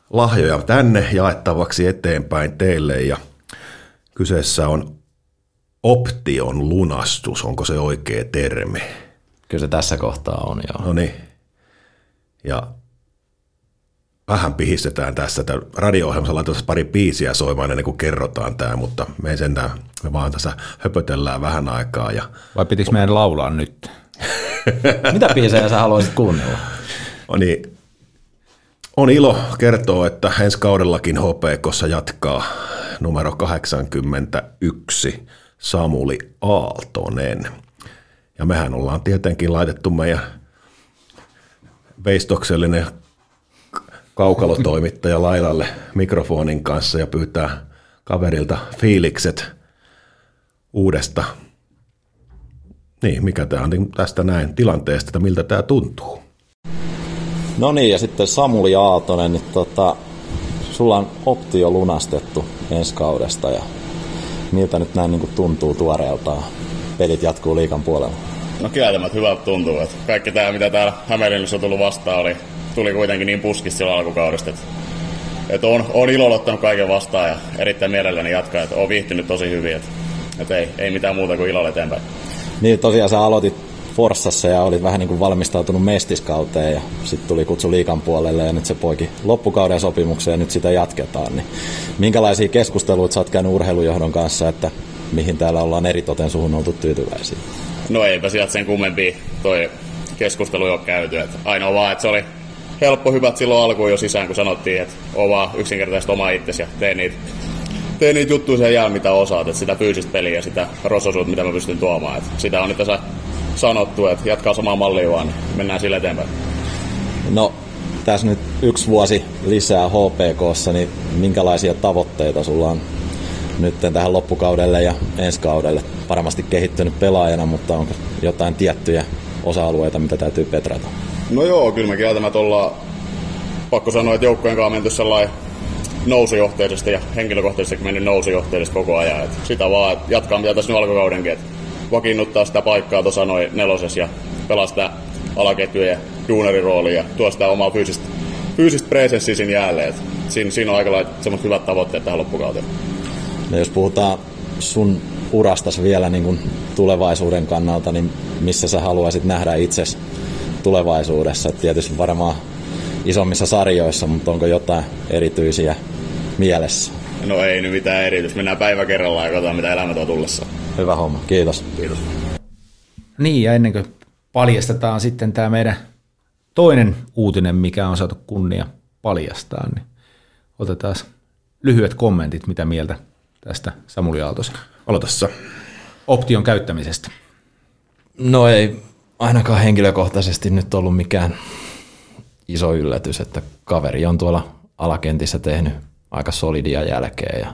lahjoja tänne jaettavaksi eteenpäin teille ja Kyseessä on option lunastus, onko se oikea termi? Kyllä se tässä kohtaa on, joo. No niin. Ja vähän pihistetään tässä, että radio-ohjelmassa laitetaan pari biisiä soimaan ennen kuin kerrotaan tämä, mutta me ei sentään, me vaan tässä höpötellään vähän aikaa. Ja Vai pitikö meidän laulaa nyt? Mitä biisejä sä haluaisit kuunnella? on, niin, on ilo kertoa, että ensi kaudellakin HPKssa jatkaa numero 81 Samuli Aaltonen. Ja mehän ollaan tietenkin laitettu meidän veistoksellinen kaukalotoimittaja Lailalle mikrofonin kanssa ja pyytää kaverilta fiilikset uudesta, niin mikä tämä on niin tästä näin tilanteesta, että miltä tämä tuntuu. No niin, ja sitten Samuli Aaltonen, niin tota, sulla on optio lunastettu ensi kaudesta ja miltä nyt näin niin kuin tuntuu tuoreeltaan? Pelit jatkuu liikan puolella. No kieltämättä hyvältä tuntuu. Että kaikki tämä, mitä täällä Hämeenlinnassa on tullut vastaan, oli, tuli kuitenkin niin puskista silloin alkukaudesta. Että, että on, on ilolla ottanut kaiken vastaan ja erittäin mielelläni jatkaa. Että on viihtynyt tosi hyvin. Että, että ei, ei mitään muuta kuin ilolla eteenpäin. Niin tosiaan sä aloitit Forssassa ja olit vähän niin kuin valmistautunut mestiskauteen ja sitten tuli kutsu liikan puolelle ja nyt se poiki loppukauden sopimukseen ja nyt sitä jatketaan. Niin minkälaisia keskusteluita sä oot käynyt urheilujohdon kanssa, että mihin täällä ollaan eritoten suhun oltu tyytyväisiä? No eipä sieltä sen kummempi toi keskustelu jo käyty. Että ainoa vaan, että se oli helppo hyvät silloin alkuun jo sisään, kun sanottiin, että on vaan yksinkertaisesti oma itsesi ja tee niitä, tee niitä juttuja sen jälkeen, mitä osaat. Että sitä fyysistä peliä ja sitä rososuutta, mitä mä pystyn tuomaan. Että sitä on nyt tässä sanottu, että jatkaa samaa mallia vaan, mennään sille eteenpäin. No tässä nyt yksi vuosi lisää HPKssa, niin minkälaisia tavoitteita sulla on nyt tähän loppukaudelle ja ensi kaudelle? Varmasti kehittynyt pelaajana, mutta onko jotain tiettyjä osa-alueita, mitä täytyy petrata? No joo, kyllä me kieltämättä ollaan, pakko sanoa, että joukkueen kanssa on menty sellainen nousujohteisesti ja henkilökohtaisesti mennyt nousujohteisesti koko ajan. Et sitä vaan, että jatkaa mitä tässä nyt alkukaudenkin, että vakiinnuttaa sitä paikkaa tuossa noin nelosessa ja pelaa sitä alaketjuja ja duunariroolia ja tuo sitä omaa fyysistä, fyysistä presenssiä siinä jälleen. Et siinä, siinä on aika lailla semmoiset hyvät tavoitteet tähän loppukauteen. No jos puhutaan sun urastas vielä niin kuin tulevaisuuden kannalta, niin missä sä haluaisit nähdä itsesi tulevaisuudessa? Et tietysti varmaan isommissa sarjoissa, mutta onko jotain erityisiä mielessä? No ei nyt mitään erityistä. Mennään päivä kerrallaan ja katsotaan mitä elämä tuo tullessa. Hyvä homma, kiitos. Kiitos. Niin, ja ennen kuin paljastetaan sitten tämä meidän toinen uutinen, mikä on saatu kunnia paljastaa, niin otetaan lyhyet kommentit, mitä mieltä tästä Samuli Aaltosen Aloitassa. option käyttämisestä. No ei ainakaan henkilökohtaisesti nyt ollut mikään iso yllätys, että kaveri on tuolla alakentissä tehnyt aika solidia jälkeen ja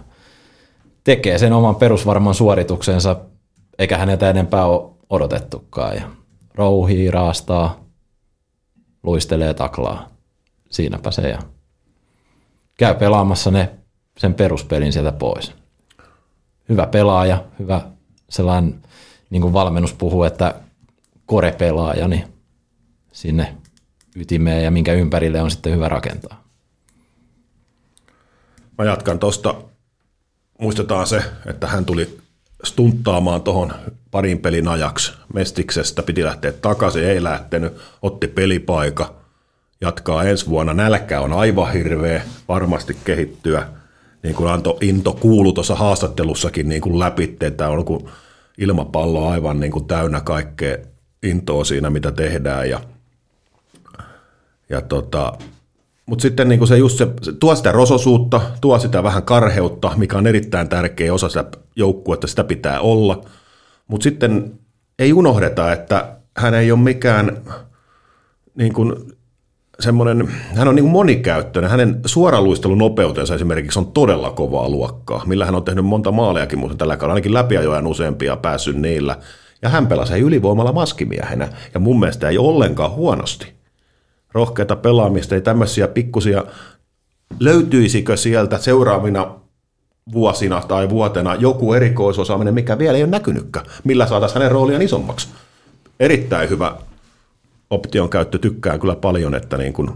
tekee sen oman perusvarman suorituksensa, eikä häneltä enempää ole odotettukaan. Ja rouhii, raastaa, luistelee, taklaa. Siinäpä se ja käy pelaamassa ne, sen peruspelin sieltä pois. Hyvä pelaaja, hyvä sellainen, niin kuin valmennus puhuu, että korepelaaja, niin sinne ytimeen ja minkä ympärille on sitten hyvä rakentaa. Mä jatkan tosta. Muistetaan se, että hän tuli stunttaamaan tuohon parin pelin ajaksi Mestiksestä. Piti lähteä takaisin, ei lähtenyt. Otti pelipaika. Jatkaa ensi vuonna. Nälkä on aivan hirveä. Varmasti kehittyä. Niin kuin Anto Into kuulu tuossa haastattelussakin niin kuin läpi, että on kuin ilmapallo aivan niin kuin täynnä kaikkea intoa siinä, mitä tehdään. Ja, ja tota, mutta sitten niin se just se, se tuo sitä rososuutta, tuo sitä vähän karheutta, mikä on erittäin tärkeä osa sitä joukkuetta, sitä pitää olla. Mutta sitten ei unohdeta, että hän ei ole mikään niin kuin semmoinen, hän on niin kuin monikäyttöinen. Hänen suoraluistelunopeutensa esimerkiksi on todella kovaa luokkaa, millä hän on tehnyt monta maaleakin muuten tällä kaudella, ainakin läpiajojan useampia päässyt niillä. Ja hän pelasi ylivoimalla maskimiehenä, ja mun mielestä ei ollenkaan huonosti rohkeita pelaamista, ei tämmöisiä pikkusia, löytyisikö sieltä seuraavina vuosina tai vuotena joku erikoisosaaminen, mikä vielä ei ole näkynytkään, millä saataisiin hänen rooliaan isommaksi. Erittäin hyvä option käyttö, tykkään kyllä paljon, että niin kuin,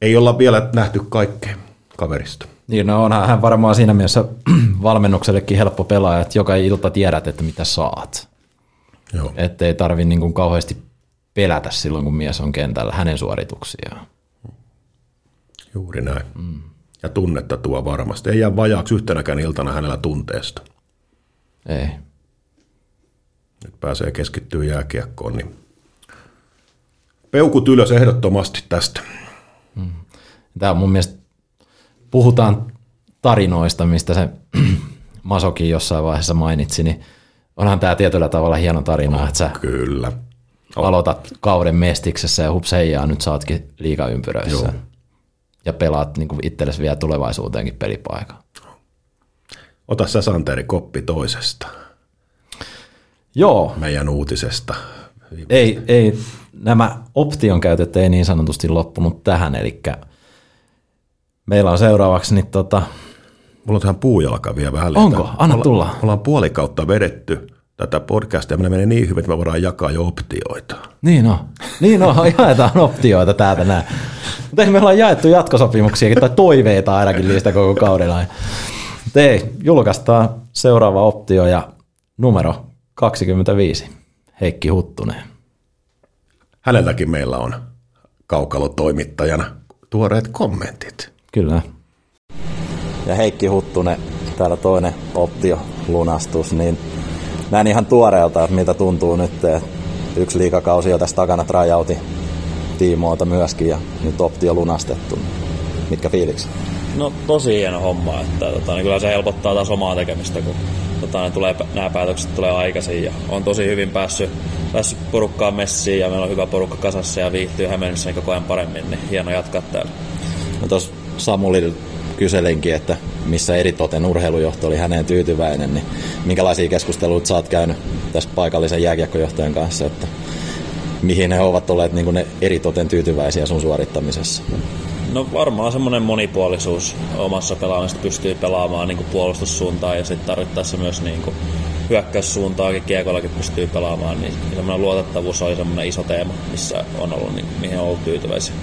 ei olla vielä nähty kaikkea kaverista. Niin, no onhan hän varmaan siinä mielessä valmennuksellekin helppo pelaaja, että joka ilta tiedät, että mitä saat. Joo. Että ei tarvi niin kuin kauheasti pelätä silloin, kun mies on kentällä hänen suorituksiaan. Juuri näin. Mm. Ja tunnetta tuo varmasti. Ei jää vajaaksi yhtenäkään iltana hänellä tunteesta. Ei. Nyt pääsee keskittyä jääkiekkoon, niin peukut ylös ehdottomasti tästä. Tämä on mun mielestä, puhutaan tarinoista, mistä se Masokin jossain vaiheessa mainitsi, niin onhan tämä tietyllä tavalla hieno tarina, että sä Kyllä. Aloitat kauden mestiksessä ja hups heijaa, nyt sä ootkin liigaympyröissä. Joo. Ja pelaat niin itsellesi vielä tulevaisuuteenkin pelipaikan. Ota sä Santeri koppi toisesta, Joo, meidän uutisesta. ei, ei, nämä option käytöt ei niin sanotusti loppunut tähän, eli meillä on seuraavaksi niin tota, Mulla on tähän puujalka vielä vähän Onko? Anna tulla. ollaan- Me ollaan puoli kautta vedetty tätä podcastia meillä menee niin hyvin, että me voidaan jakaa jo optioita. Niin on. Niin on, jaetaan optioita täältä näin. Mutta ei meillä on jaettu jatkosopimuksiakin tai toiveita ainakin niistä koko kaudella. Mutta ei, julkaistaan seuraava optio ja numero 25, Heikki Huttunen. Häneltäkin meillä on kaukalotoimittajana tuoreet kommentit. Kyllä. Ja Heikki Huttunen, täällä toinen optio-lunastus, niin näin ihan tuoreelta, että miltä tuntuu nyt, että yksi liikakausi jo tässä takana tryoutin tiimoilta myöskin ja nyt optio lunastettu. Mitkä fiilikset? No tosi hieno homma, että tota, niin kyllä se helpottaa taas omaa tekemistä, kun tota, ne tulee, nämä päätökset tulee aikaisin ja on tosi hyvin päässyt, päässyt porukkaan messiin ja meillä on hyvä porukka kasassa ja viihtyy Hämeenissä koko ajan paremmin, niin hieno jatkaa täällä. No tuossa kyselinkin, että missä eritoten urheilujohto oli häneen tyytyväinen, niin minkälaisia keskusteluita sä oot käynyt tässä paikallisen jääkiekkojohtajan kanssa, että mihin he ovat olleet niin ne eritoten tyytyväisiä sun suorittamisessa? No varmaan semmoinen monipuolisuus omassa pelaamisessa pystyy pelaamaan niin puolustussuuntaan ja sitten tarvittaessa myös niin hyökkäyssuuntaakin kiekollakin pystyy pelaamaan, niin semmoinen luotettavuus oli semmoinen iso teema, missä on ollut, niin, mihin on ollut tyytyväisiä.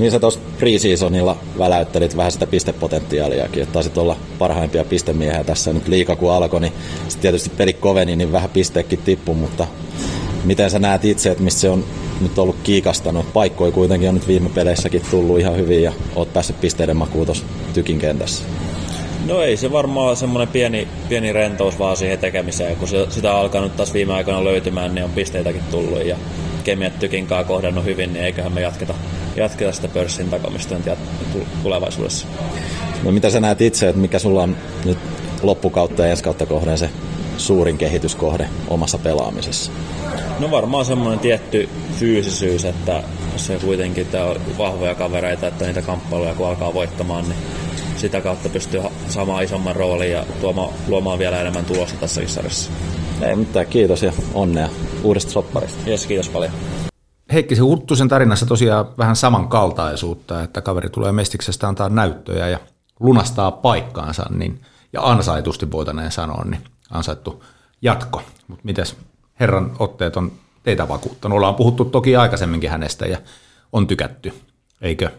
Niin sä tuossa preseasonilla väläyttelit vähän sitä pistepotentiaaliakin, että taisit olla parhaimpia pistemiehiä tässä nyt liika kun alkoi, niin sitten tietysti peli koveni, niin vähän pisteekin tippu, mutta miten sä näet itse, että mistä se on nyt ollut kiikastanut? Paikkoja kuitenkin on nyt viime peleissäkin tullut ihan hyvin ja oot päässyt pisteiden makuun tuossa tykin kentässä. No ei se varmaan semmoinen pieni, pieni rentous vaan siihen tekemiseen. Kun se, sitä on alkanut taas viime aikoina löytymään, niin on pisteitäkin tullut ja kemiat tykin kanssa kohdannut hyvin, niin eiköhän me jatketa, jatketa sitä pörssin tu- tulevaisuudessa. No mitä sä näet itse, että mikä sulla on nyt loppukautta ja ensi kautta kohden se suurin kehityskohde omassa pelaamisessa? No varmaan semmoinen tietty fyysisyys, että se kuitenkin tää on vahvoja kavereita, että niitä kamppailuja kun alkaa voittamaan, niin sitä kautta pystyy saamaan isomman roolin ja tuomaan, luomaan vielä enemmän tulosta tässäkin sarjassa. Ei mitään, kiitos ja onnea uudesta sopparista. Jes, kiitos paljon. Heikki se Huttusen tarinassa tosiaan vähän samankaltaisuutta, että kaveri tulee mestiksestä antaa näyttöjä ja lunastaa paikkaansa, niin, ja ansaitusti voitaneen sanoa, niin ansaittu jatko. Mutta mites herran otteet on teitä vakuuttanut? Ollaan puhuttu toki aikaisemminkin hänestä ja on tykätty, eikö?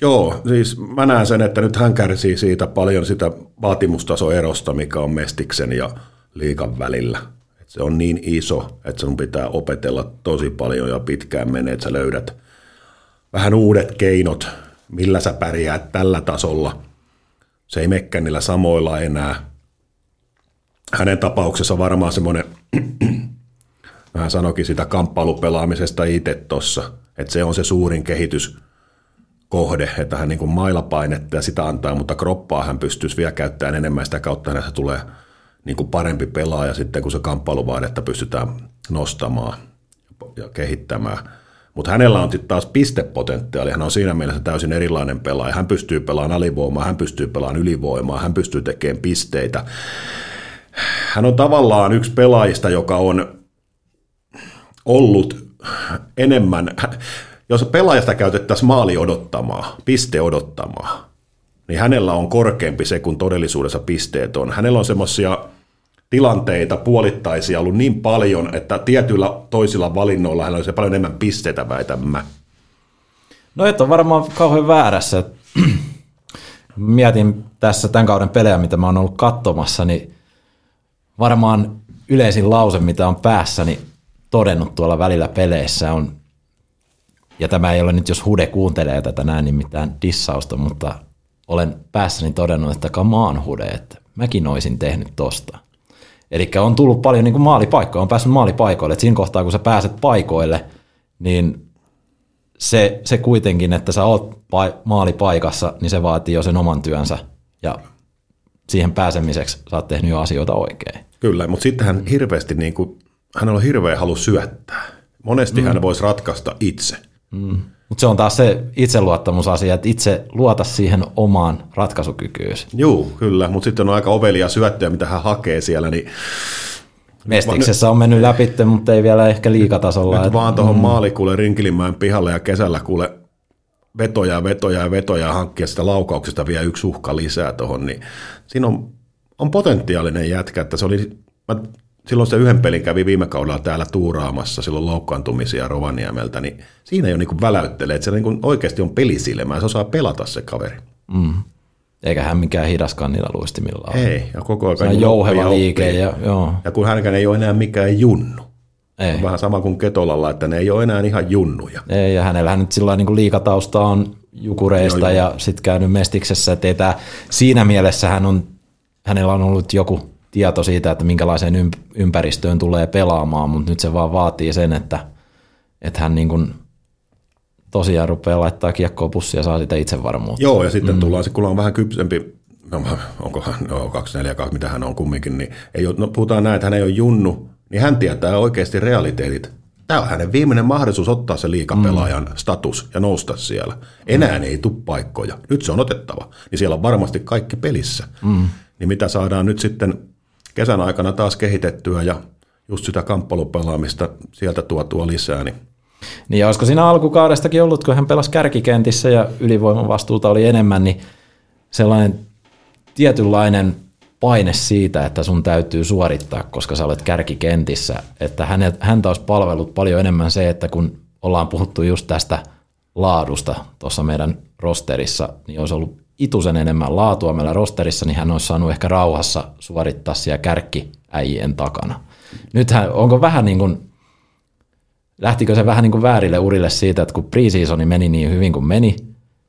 Joo, siis mä näen sen, että nyt hän kärsii siitä paljon sitä vaatimustasoerosta, mikä on Mestiksen ja liikan välillä. Se on niin iso, että sun pitää opetella tosi paljon ja pitkään menee, että sä löydät vähän uudet keinot, millä sä pärjäät tällä tasolla. Se ei mekkää niillä samoilla enää. Hänen tapauksessa varmaan semmoinen, vähän sanokin sitä kamppailupelaamisesta itse tossa, että se on se suurin kehitys kohde, että hän niin kuin mailapainetta ja sitä antaa, mutta kroppaa hän pystyisi vielä käyttämään enemmän sitä kautta, että tulee niin kuin parempi pelaaja sitten, kun se kamppailuvaadetta pystytään nostamaan ja kehittämään. Mutta hänellä on sitten taas pistepotentiaali, hän on siinä mielessä täysin erilainen pelaaja. Hän pystyy pelaamaan alivoimaa, hän pystyy pelaamaan ylivoimaa, hän pystyy tekemään pisteitä. Hän on tavallaan yksi pelaajista, joka on ollut enemmän, jos pelaajasta käytettäisiin maali odottamaa, piste odottamaa, niin hänellä on korkeampi se, kun todellisuudessa pisteet on. Hänellä on semmoisia tilanteita puolittaisia ollut niin paljon, että tietyillä toisilla valinnoilla hänellä olisi paljon enemmän pisteitä, väitän mä. No et on varmaan kauhean väärässä. mietin tässä tämän kauden pelejä, mitä mä oon ollut katsomassa, niin varmaan yleisin lause, mitä on päässäni todennut tuolla välillä peleissä on, ja tämä ei ole nyt, jos Hude kuuntelee tätä näin, niin mitään dissausta, mutta olen päässäni todennut, että kamaan Hude, että mäkin olisin tehnyt tosta. Eli on tullut paljon niin kuin maalipaikkoja, on päässyt maalipaikoille. Et siinä kohtaa, kun sä pääset paikoille, niin se, se kuitenkin, että sä oot pa- maalipaikassa, niin se vaatii jo sen oman työnsä. Ja siihen pääsemiseksi sä oot tehnyt jo asioita oikein. Kyllä, mutta sitten hän hirveästi, niin kuin, hänellä on hirveä halu syöttää. Monesti mm. hän voisi ratkaista itse. Mm. Mutta se on taas se itseluottamusasia, että itse luota siihen omaan ratkaisukykyyn. Joo, kyllä, mutta sitten on aika ovelia syöttöjä, mitä hän hakee siellä, niin Mestiksessä on mennyt läpi, mutta ei vielä ehkä liikatasolla. Nyt vaan tuohon mm. maalikuule Rinkilimäen pihalle ja kesällä kuule vetoja, vetoja ja vetoja ja hankkia sitä laukauksesta vielä yksi uhka lisää tuohon, niin siinä on, on potentiaalinen jätkä, että se oli, mä silloin se yhden pelin kävi viime kaudella täällä tuuraamassa silloin loukkaantumisia Rovaniemeltä, niin siinä jo niin väläyttelee, että se niin oikeasti on pelisilmä se osaa pelata se kaveri. Mm. Eikä hän mikään hidaskaan niillä luistimilla ole. Ei, ja koko ajan se on jouheva liike. Ja, joo. ja kun hänkään ei ole enää mikään junnu. Ei. On vähän sama kuin Ketolalla, että ne ei ole enää ihan junnuja. Ei, ja hänellä nyt sillä niin liikatausta on jukureista joo, ja sitten käynyt Mestiksessä, että siinä mielessä hän on, hänellä on ollut joku tieto siitä, että minkälaiseen ympäristöön tulee pelaamaan, mutta nyt se vaan vaatii sen, että, että hän niin kuin tosiaan rupeaa laittaa kiekkoa pussia ja saa sitä itsevarmuutta. Joo, ja sitten mm. tullaan, kun on vähän kypsempi, no, onkohan, no 242, mitä hän on kumminkin, niin ei ole, no, puhutaan näin, että hän ei ole junnu, niin hän tietää oikeasti realiteetit. Tämä on hänen viimeinen mahdollisuus ottaa se liikapelaajan mm. status ja nousta siellä. Enää mm. ei tule paikkoja. Nyt se on otettava. Niin siellä on varmasti kaikki pelissä. Mm. Niin mitä saadaan nyt sitten kesän aikana taas kehitettyä ja just sitä kamppailupelaamista sieltä tuotua lisää, niin niin olisiko siinä alkukaudestakin ollut, kun hän pelasi kärkikentissä ja ylivoiman vastuuta oli enemmän, niin sellainen tietynlainen paine siitä, että sun täytyy suorittaa, koska sä olet kärkikentissä. Että hänet, häntä olisi palvellut paljon enemmän se, että kun ollaan puhuttu just tästä laadusta tuossa meidän rosterissa, niin olisi ollut itusen enemmän laatua meillä rosterissa, niin hän olisi saanut ehkä rauhassa suorittaa siellä kärkkiäjien takana. Nythän onko vähän niin kuin, lähtikö se vähän niin kuin väärille urille siitä, että kun preseasoni meni niin hyvin kuin meni,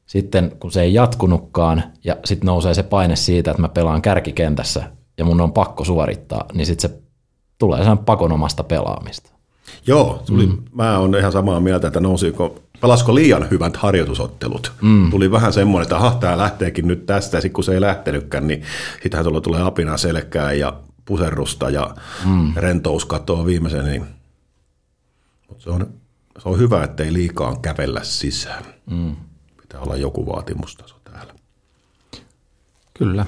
sitten kun se ei jatkunutkaan ja sitten nousee se paine siitä, että mä pelaan kärkikentässä ja mun on pakko suorittaa, niin sitten se tulee sen pakonomasta pelaamista. Joo, tuli, mm. mä oon ihan samaa mieltä, että nousiko, pelasko liian hyvät harjoitusottelut. Mm. Tuli vähän semmoinen, että aha, tämä lähteekin nyt tästä, ja sitten kun se ei lähtenytkään, niin sittenhän tuolla tulee apina selkää ja puserrusta ja mm. rentous katoaa viimeisen, niin mutta se on, se on hyvä, ettei liikaa kävellä sisään. Mm. Pitää olla joku vaatimustaso täällä. Kyllä.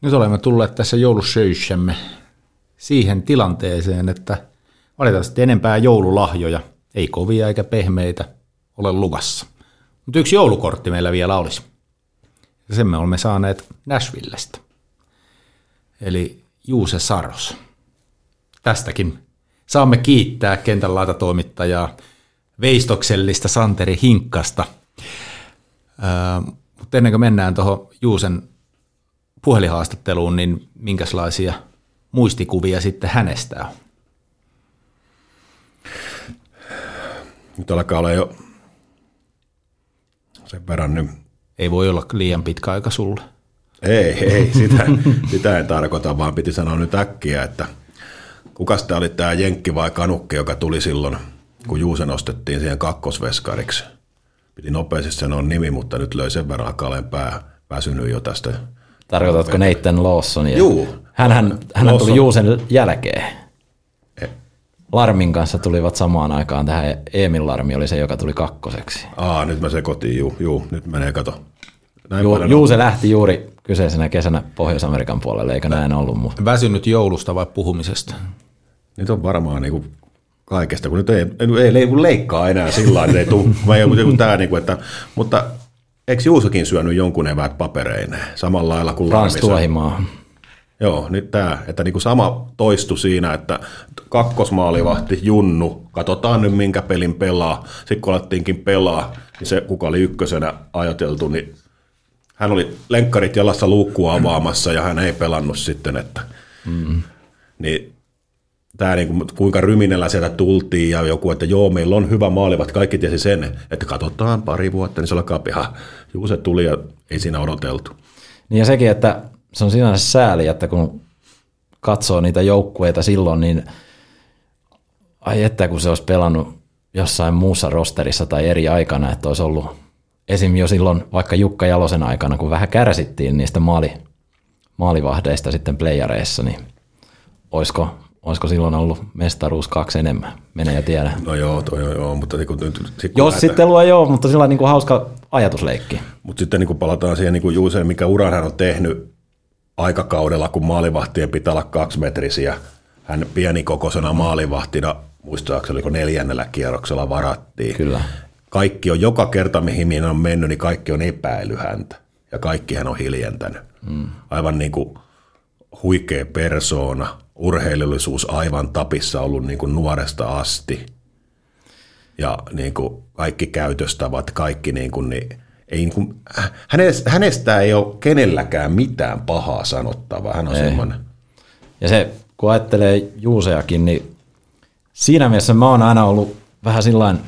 Nyt olemme tulleet tässä joulusöissämme siihen tilanteeseen, että valitettavasti enempää joululahjoja, ei kovia eikä pehmeitä, ole luvassa. Mutta yksi joulukortti meillä vielä olisi. Ja sen me olemme saaneet Nashvillestä. Eli Juuse Saros. Tästäkin saamme kiittää kentän laitatoimittajaa veistoksellista Santeri Hinkkasta. mutta ennen kuin mennään tuohon Juusen puhelinhaastatteluun, niin minkälaisia muistikuvia sitten hänestä on? Nyt alkaa olla jo sen verran nyt. Ei voi olla liian pitkä aika sulle. Ei, ei, sitä, sitä en tarkoita, vaan piti sanoa nyt äkkiä, että – Kuka tämä oli tämä Jenkki vai Kanukke, joka tuli silloin, kun Juusen ostettiin siihen kakkosveskariksi? Piti nopeasti sanoa nimi, mutta nyt löi sen verran kaleen pää väsynyt jo tästä. Tarkoitatko Nathan Lawsonia? Juu. Hänhän, hän tuli Juusen jälkeen. Larmin kanssa tulivat samaan aikaan tähän. Emil Larmi oli se, joka tuli kakkoseksi. Aa, nyt mä sekoitin, juu, juu nyt menee, kato. Näin Ju, Juuse lähti juuri kyseisenä kesänä Pohjois-Amerikan puolelle, eikö näin ollut? Mutta... Väsynyt joulusta vai puhumisesta? Nyt on varmaan niin kuin kaikesta, kun nyt ei, ei, ei leikkaa enää sillä tavalla, että ei tule, vai joku, joku tämä, niin kuin, että, mutta eikö Juusokin syönyt jonkun eväät papereineen samalla lailla kuin Frans Tuohimaa. Joo, nyt tämä, että niin kuin sama toistu siinä, että kakkosmaalivahti Junnu, katsotaan nyt minkä pelin pelaa. Sitten kun alettiinkin pelaa, niin se kuka oli ykkösenä ajateltu, niin hän oli lenkkarit jalassa luukkua avaamassa ja hän ei pelannut sitten, että mm. niin tämä niin kuinka ryminellä sieltä tultiin ja joku, että joo, meillä on hyvä maalivat, kaikki tiesi sen, että katsotaan pari vuotta, niin se alkaa piha. Juu, se tuli ja ei siinä odoteltu. Niin ja sekin, että se on sinänsä sääli, että kun katsoo niitä joukkueita silloin, niin ai että kun se olisi pelannut jossain muussa rosterissa tai eri aikana, että olisi ollut esim. jo silloin vaikka Jukka Jalosen aikana, kun vähän kärsittiin niistä maali, maalivahdeista sitten playareissa, niin olisiko, olisiko silloin ollut mestaruus kaksi enemmän? Mene ja tiedä. No joo, toi on joo, mutta niin kun, nyt, sit, kun Jos sitten luo joo, mutta sillä on niin kuin hauska ajatusleikki. Mutta sitten niin kun palataan siihen niin kuin Juuseen, mikä uran hän on tehnyt aikakaudella, kun maalivahtien pitää olla kaksimetrisiä. Hän pienikokoisena maalivahtina, muistaakseni oliko neljännellä kierroksella varattiin. Kyllä. Kaikki on, joka kerta mihin minä on mennyt, niin kaikki on epäily häntä. Ja kaikki hän on hiljentänyt. Mm. Aivan niin kuin huikea persoona, urheilullisuus aivan tapissa ollut niin kuin nuoresta asti. Ja niin kuin kaikki käytöstavat, kaikki niin kuin, niin ei niin kuin, hänestä, hänestä ei ole kenelläkään mitään pahaa sanottavaa. Hän on ei. semmoinen. Ja se, kun ajattelee Juuseakin, niin siinä mielessä mä oon aina ollut vähän sillain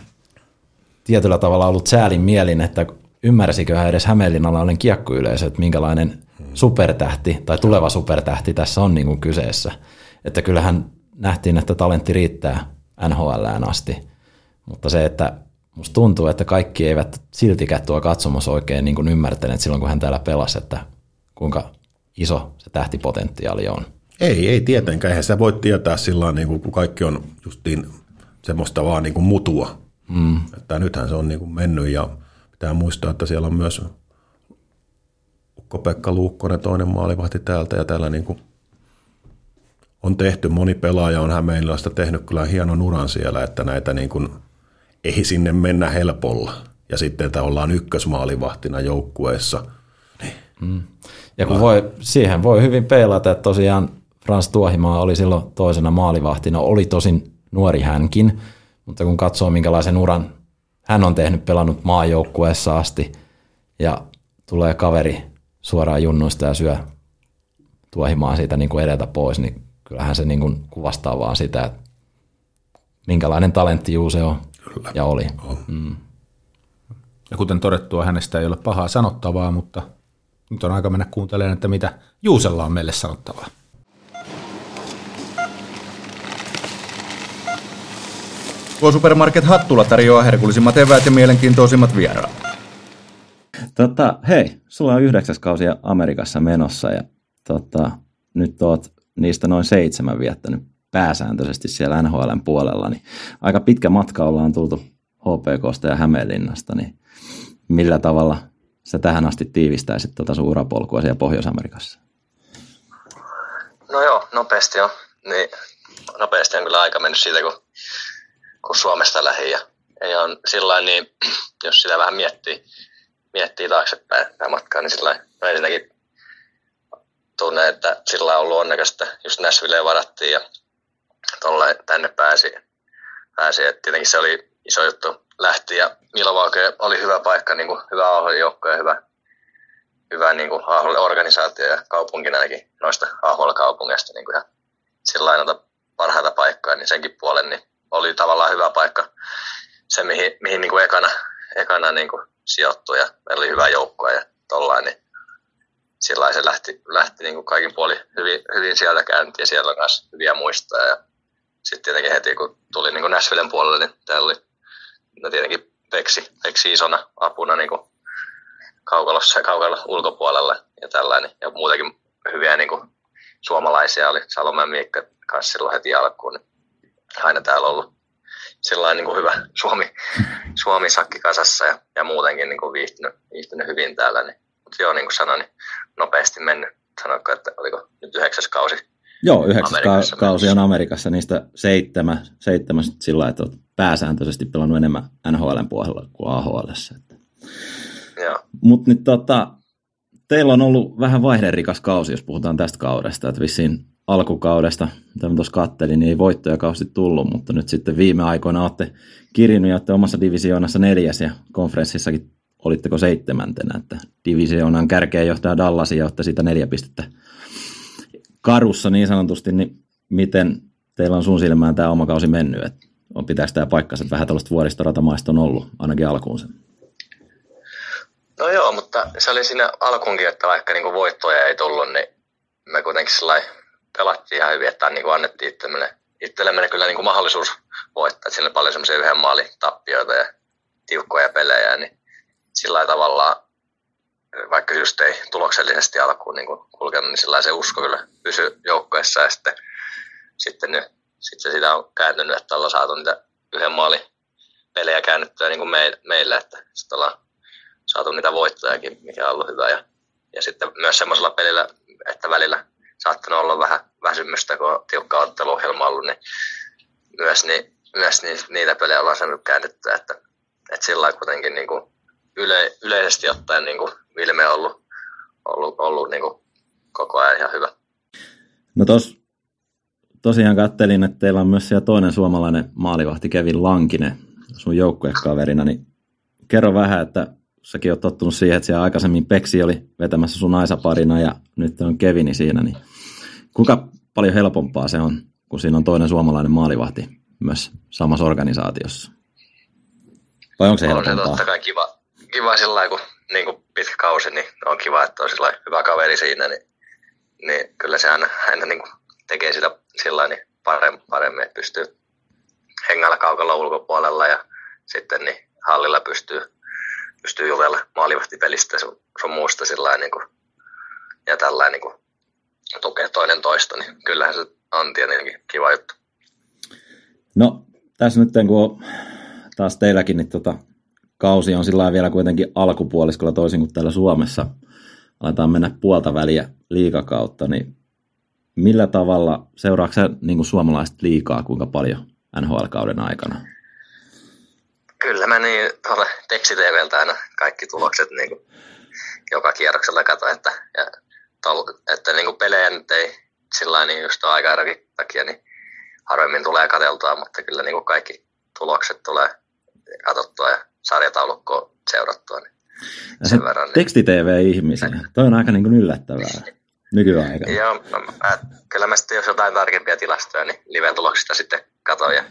tietyllä tavalla ollut säälin mielin, että ymmärsikö edes Hämeenlinnalainen kiekkuyleisö, että minkälainen supertähti tai tuleva supertähti tässä on niin kuin kyseessä. Että kyllähän nähtiin, että talentti riittää NHLään asti, mutta se, että musta tuntuu, että kaikki eivät siltikään tuo katsomus oikein niin kuin ymmärtäneet silloin, kun hän täällä pelasi, että kuinka iso se tähtipotentiaali on. Ei, ei tietenkään. Eihän sitä voi tietää sillä niin kuin, kun kaikki on justiin semmoista vaan niin kuin mutua. Mm. Että nythän se on niin kuin mennyt ja pitää muistaa, että siellä on myös Ukko-Pekka Luukkonen, toinen maalivahti täältä ja täällä niin kuin on tehty, moni pelaaja on Hämeenlinnasta tehnyt kyllä hienon uran siellä, että näitä niin kuin ei sinne mennä helpolla. Ja sitten, että ollaan ykkösmaalivahtina joukkueessa. Niin. Mm. Ja kun voi, siihen voi hyvin peilata, että tosiaan Frans Tuohimaa oli silloin toisena maalivahtina, oli tosin nuori hänkin, mutta kun katsoo minkälaisen uran hän on tehnyt, pelannut maajoukkueessa asti ja tulee kaveri suoraan junnuista ja syö Tuohimaa siitä niin kuin edeltä pois, niin kyllähän se niin kuin kuvastaa vaan sitä, että minkälainen talentti Juuse on Kyllä. ja oli. On. Mm. Ja kuten todettua, hänestä ei ole pahaa sanottavaa, mutta nyt on aika mennä kuuntelemaan, että mitä Juusella on meille sanottavaa. Tuo Supermarket Hattula tarjoaa herkullisimmat eväät ja mielenkiintoisimmat vieraat. Tota, hei, sulla on yhdeksäs kausi Amerikassa menossa ja tota, nyt oot niistä noin seitsemän viettänyt pääsääntöisesti siellä NHLn puolella, niin aika pitkä matka ollaan tultu HPKsta ja Hämeenlinnasta, niin millä tavalla sä tähän asti tiivistäisit tuota sun urapolkua siellä Pohjois-Amerikassa? No joo, nopeasti on. Niin, nopeasti on kyllä aika mennyt siitä, kun, kun Suomesta lähi ja, ja on sillä niin, jos sitä vähän miettii, miettii taaksepäin tämä matkaa, niin sillä no ensinnäkin tunne, että sillä on ollut onnekasta, just Näsvilleen varattiin ja tolle tänne pääsi. pääsi. Et tietenkin se oli iso juttu lähti ja Milwaukee oli hyvä paikka, niin kuin hyvä AHL-joukko ja hyvä, hyvä niin kuin AHL-organisaatio ja kaupunkina ainakin noista AHL-kaupungeista niin kuin sillä lailla parhaita paikkoja, niin senkin puolen niin oli tavallaan hyvä paikka se, mihin, mihin niin kuin ekana, ekana niin kuin sijoittui ja meillä oli hyvä joukko ja tollain, niin sillä se lähti, lähti niin kuin kaikin puoli hyvin, hyvin sieltä käyntiin ja siellä on myös hyviä muistoja ja sitten tietenkin heti kun tuli niin Nashvillen puolelle, niin täällä oli no tietenkin Peksi, Peksi isona apuna niin kuin kaukalossa ja kaukalla ulkopuolella ja tällainen. Ja muutenkin hyviä niin kuin suomalaisia oli Salomen Miikka kanssa silloin heti alkuun. Niin aina täällä ollut sillä niin kuin hyvä Suomi, Suomi sakki kasassa ja, ja muutenkin niin kuin viihtynyt, viihtynyt hyvin täällä. Niin. Mutta joo, niin kuin sanoin, niin nopeasti mennyt. Sanoitko, että oliko nyt yhdeksäs kausi Joo, yhdeksäs ka- kausi on Amerikassa, niistä seitsemän, seitsemän sillä että olet pääsääntöisesti pelannut enemmän NHLn puolella kuin AHL. Mutta nyt tota, teillä on ollut vähän vaihderikas kausi, jos puhutaan tästä kaudesta, että vissiin alkukaudesta, mitä tuossa kattelin, niin ei voittoja kausti tullut, mutta nyt sitten viime aikoina olette kirjannut ja olette omassa divisioonassa neljäs ja konferenssissakin olitteko seitsemäntenä, että divisioonan kärkeä johtaa Dallas ja otti siitä neljä pistettä karussa niin sanotusti, niin miten teillä on sun silmään tämä oma kausi mennyt, että on pitääkö tämä paikkansa, että vähän tällaista vuoristoratamaista on ollut ainakin alkuun sen? No joo, mutta se oli siinä alkuunkin, että vaikka niinku voittoja ei tullut, niin me kuitenkin pelattiin ihan hyvin, että niinku annettiin itsellemme, itsellemme kyllä niinku mahdollisuus voittaa. Siinä oli paljon semmoisia yhden maalin tappioita ja tiukkoja pelejä, niin sillä tavalla, vaikka just ei tuloksellisesti alkuun niin kulkenut, niin sillä se usko kyllä pysyi joukkueessa ja sitten, sitten, nyt, sitten sitä on kääntynyt, että ollaan saatu niitä yhden maalin pelejä käännettyä niin kuin meille, että sitten ollaan saatu niitä voittojakin, mikä on ollut hyvä. Ja, ja sitten myös semmoisella pelillä, että välillä saattanut olla vähän väsymystä, kun on tiukka otteluohjelma ollut, niin myös, niin, myös niitä pelejä ollaan saanut käännettyä, että, että sillä kuitenkin niin kuin yle, yleisesti ottaen niin kuin Vilme on ollut, ollut, ollut niin kuin koko ajan ihan hyvä. No tos, tosiaan kattelin, että teillä on myös siellä toinen suomalainen maalivahti Kevin Lankinen sun joukkuekaverina, niin kerro vähän, että säkin oot tottunut siihen, että siellä aikaisemmin Peksi oli vetämässä sun Aisa-parina ja nyt on Kevini siinä, niin kuinka paljon helpompaa se on, kun siinä on toinen suomalainen maalivahti myös samassa organisaatiossa? Vai onko se helpompaa? On totta kai kiva, kiva sillä kun niin kuin pitkä kausi, niin on kiva, että on sillä hyvä kaveri siinä, niin, niin kyllä se aina, aina niin kuin tekee sitä sillä niin paremmin, paremmin, että pystyy hengällä kaukalla ulkopuolella ja sitten niin hallilla pystyy pystyy juvella maalivahtipelistä sun, sun muusta sillä niin kuin, ja tällä niin kuin, tukea toinen toista, niin kyllähän se on tietenkin kiva juttu. No, tässä nyt kun on taas teilläkin, niin tota, kausi on sillä vielä kuitenkin alkupuoliskolla toisin kuin täällä Suomessa. Aletaan mennä puolta väliä liikakautta, niin millä tavalla seuraako niin kuin suomalaiset liikaa kuinka paljon NHL-kauden aikana? Kyllä mä niin tuolle tekstiteveltä aina kaikki tulokset niin kuin, joka kierroksella katsoin, että, ja tol, että niin kuin pelejä nyt ei sillä niin just aika takia, niin harvemmin tulee katseltua, mutta kyllä niin kuin kaikki tulokset tulee katsottua ja sarjataulukko seurattua. Niin sen verran, niin... Teksti-TV-ihmisiä. Toi on aika niin kuin yllättävää nykyaikana. Joo, no, mä, kyllä mä sitten jos jotain tarkempia tilastoja, niin live-tuloksista sitten katsoin ja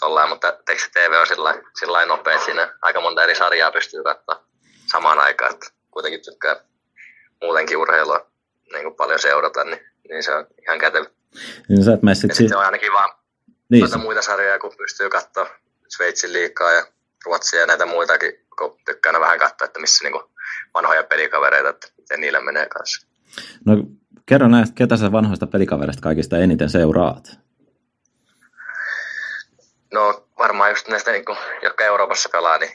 tollaan, mutta teksti TV on sillä, sillä nopea, siinä aika monta eri sarjaa pystyy katsoa samaan aikaan, että kuitenkin tykkää muutenkin urheilua niin kuin paljon seurata, niin, niin se on ihan kätevä. Niin sä et ja si- sitten on ainakin vaan niin. muita sarjoja, kun pystyy katsoa Sveitsin liikaa ja Ruotsia ja näitä muitakin, kun tykkää vähän katsoa, että missä niin kuin vanhoja pelikavereita, että miten niillä menee kanssa. No kerro näistä, ketä sä vanhoista pelikavereista kaikista eniten seuraat? No varmaan just näistä, niin kuin, jotka Euroopassa pelaa, niin,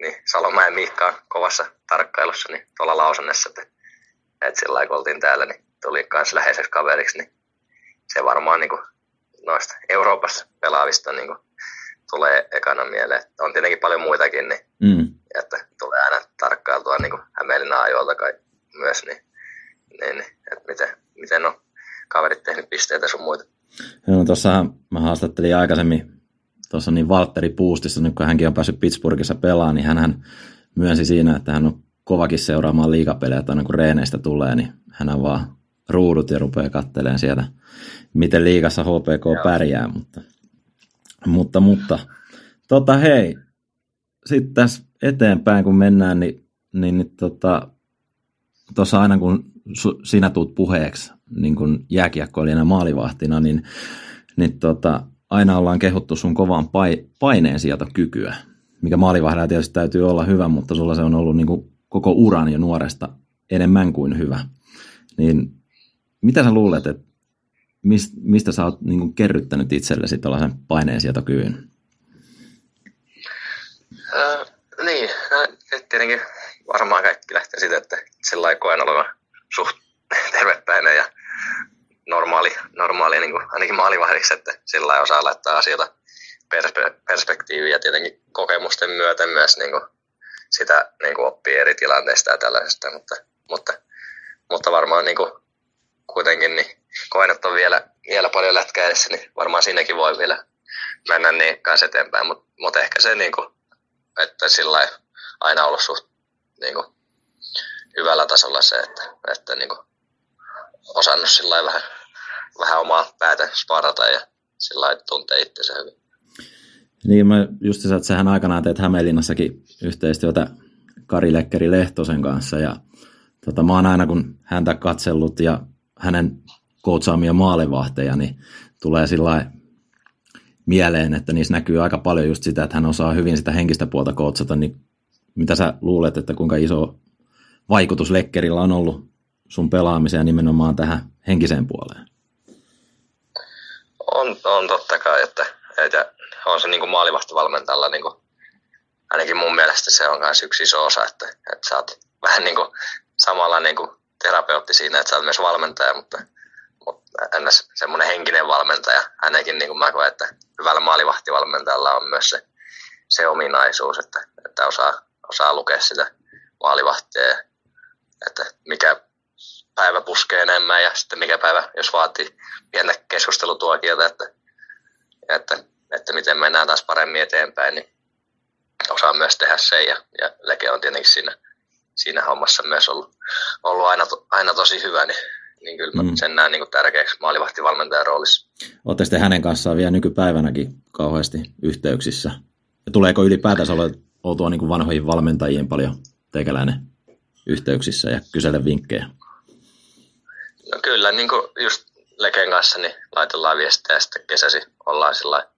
niin Salomäen Miikka on kovassa tarkkailussa niin tuolla Lausannessa, että, että sillä kun oltiin täällä, niin tuli myös läheiseksi kaveriksi, niin se varmaan niin kuin, noista Euroopassa pelaavista niin kuin, tulee ekana mieleen. On tietenkin paljon muitakin, niin, mm. että tulee aina tarkkailtua niin kuin Hämeenlinnan ajoilta kai myös, niin, niin, niin että miten, miten on kaverit tehnyt pisteitä sun muita. Joo, no tuossahan mä haastattelin aikaisemmin tuossa niin Valtteri Puustissa, nyt kun hänkin on päässyt Pittsburghissa pelaamaan, niin hän myönsi siinä, että hän on kovakin seuraamaan liikapelejä, että aina kun reeneistä tulee, niin hän on vaan ruudut ja rupeaa katteleen sieltä, miten liikassa HPK Joo. pärjää, mutta, mutta, mutta tota hei, sitten tässä eteenpäin kun mennään, niin, niin, niin tota, aina kun su, sinä tuut puheeksi niin kun jääkiekkoilijana maalivahtina, niin, niin tota, aina ollaan kehuttu sun kovaan paineen kykyä, mikä maalivahdella tietysti täytyy olla hyvä, mutta sulla se on ollut niin kuin koko uran jo nuoresta enemmän kuin hyvä. Niin mitä sä luulet, että mistä sä oot niin kuin kerryttänyt itsellesi tällaisen paineensietokyvyn? Äh, niin, no, tietenkin varmaan kaikki lähtee siitä, että sillä koen olevan suht tervepäinen ja normaali, normaali niin kuin, ainakin maalivahdiksi, että sillä osaa laittaa asioita perspe- perspektiiviä ja tietenkin kokemusten myötä myös niin kuin, sitä niin kuin oppii eri tilanteista ja tällaisesta, mutta, mutta, mutta varmaan niin kuin, kuitenkin niin että on vielä, vielä paljon lätkää edessä, niin varmaan siinäkin voi vielä mennä niin kanssa eteenpäin, mutta, mutta ehkä se, niin kuin, että sillä aina ollut suht niin kuin, hyvällä tasolla se, että, että niin kuin, osannut sillä vähän, vähän omaa päätä sparata ja sillä tuntee itsensä hyvin. Niin, mä just että sähän aikanaan teet Hämeenlinnassakin yhteistyötä Kari Lekkeri Lehtosen kanssa ja tota, mä oon aina kun häntä katsellut ja hänen koutsaamia maalivahteja, niin tulee sillä mieleen, että niissä näkyy aika paljon just sitä, että hän osaa hyvin sitä henkistä puolta koutsata, niin mitä sä luulet, että kuinka iso vaikutus Lekkerillä on ollut sun pelaamiseen nimenomaan tähän henkiseen puoleen? On, on totta kai, että, että on se niin kuin maalivahtivalmentajalla, niin kuin, ainakin mun mielestä se on myös yksi iso osa, että, että sä oot vähän niin kuin samalla niin kuin terapeutti siinä, että sä oot myös valmentaja, mutta, ennäs semmoinen henkinen valmentaja, ainakin niin kuin mä koen, että hyvällä maalivahtivalmentajalla on myös se, se ominaisuus, että, että osaa, osaa lukea sitä maalivahtia, että mikä päivä puskee enemmän ja sitten mikä päivä, jos vaatii pientä keskustelutuokiota, että, että, että miten mennään taas paremmin eteenpäin, niin osaa myös tehdä sen. Ja, ja Leke on tietenkin siinä, siinä hommassa myös ollut, ollut aina, aina tosi hyvä, niin, niin kyllä mm. sen näen niin kuin tärkeäksi maalivahtivalmentajan roolissa. Olette sitten hänen kanssaan vielä nykypäivänäkin kauheasti yhteyksissä? Ja tuleeko ylipäätänsä oltua niin kuin vanhoihin valmentajiin paljon tekeläinen yhteyksissä ja kysellä vinkkejä? No kyllä, niin kuin just Leken kanssa niin laitellaan viestejä ja sitten kesäsi ollaan sillä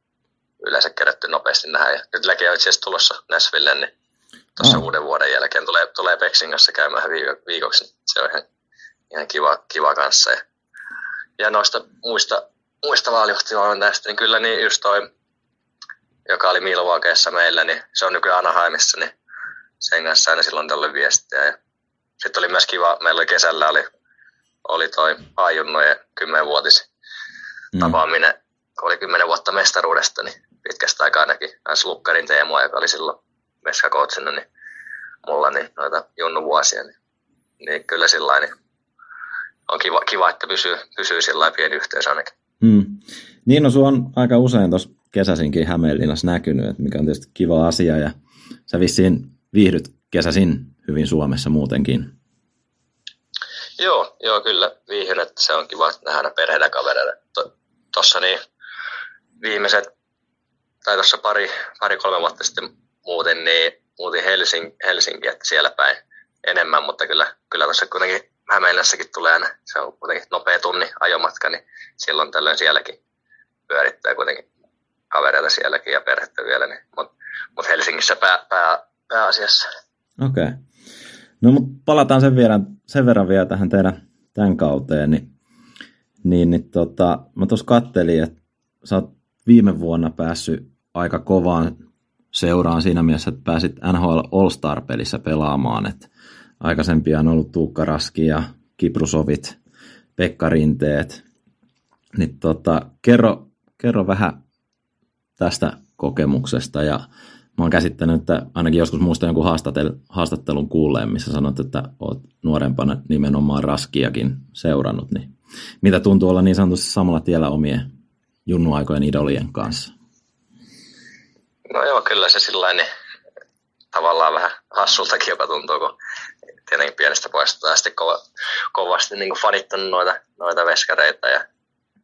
yleensä kerätty nopeasti nähdä. Ja nyt Leke on itse asiassa tulossa Näsville, niin tuossa oh. uuden vuoden jälkeen tulee, tulee Peksin kanssa käymään viikoksi. Niin se on ihan, ihan kiva, kiva kanssa. Ja, ja noista muista, muista vaaliohtivalmentajista, niin kyllä niin just toi, joka oli Milwaukeessa meillä, niin se on nykyään Anaheimissa, niin sen kanssa aina silloin tällöin viestiä. Ja sitten oli myös kiva, meillä oli kesällä oli oli toi Ajunnojen kymmenvuotis mm. tapaaminen, kun oli kymmenen vuotta mestaruudesta, niin pitkästä aikaa näki myös Lukkarin Teemoa, joka oli silloin meskakoutsina, niin mulla niin noita junnu vuosia, niin, niin kyllä sillä niin on kiva, kiva, että pysyy, pysyy sillä pieni yhteys ainakin. Mm. Niin, no on aika usein tuossa kesäsinkin Hämeenlinnassa näkynyt, että mikä on tietysti kiva asia, ja sä vissiin viihdyt kesäsin hyvin Suomessa muutenkin. Joo, joo kyllä viihyn, että se on kiva nähdä perheitä kavereita. Tuossa niin viimeiset, tai tuossa pari, pari, kolme vuotta sitten muuten, niin muutin Helsing, Helsinki, että siellä päin enemmän, mutta kyllä, kyllä tuossa kuitenkin Hämeenlässäkin tulee aina, se on kuitenkin nopea tunni ajomatka, niin silloin tällöin sielläkin pyörittää kuitenkin kavereita sielläkin ja perhettä vielä, niin, mutta mut Helsingissä pää, pää, pääasiassa. Okei. Okay. No mutta palataan sen verran, sen verran vielä tähän teidän tämän kauteen, niin, niin, niin tota, mä tuossa kattelin, että sä oot viime vuonna päässyt aika kovaan seuraan siinä mielessä, että pääsit NHL All-Star-pelissä pelaamaan, että aikaisempia on ollut Tuukka Raski ja Kiprusovit, Pekka Rinteet, niin tota, kerro, kerro vähän tästä kokemuksesta ja Mä oon käsittänyt, että ainakin joskus muista jonkun haastattelun kuulleen, missä sanot, että oot nuorempana nimenomaan raskiakin seurannut, niin mitä tuntuu olla niin sanotusti samalla tiellä omien junnuaikojen idolien kanssa? No joo, kyllä se sillä niin tavallaan vähän hassultakin jopa tuntuu, kun tietenkin pienestä poista asti kova, kovasti niin fanittanut noita, noita veskareita ja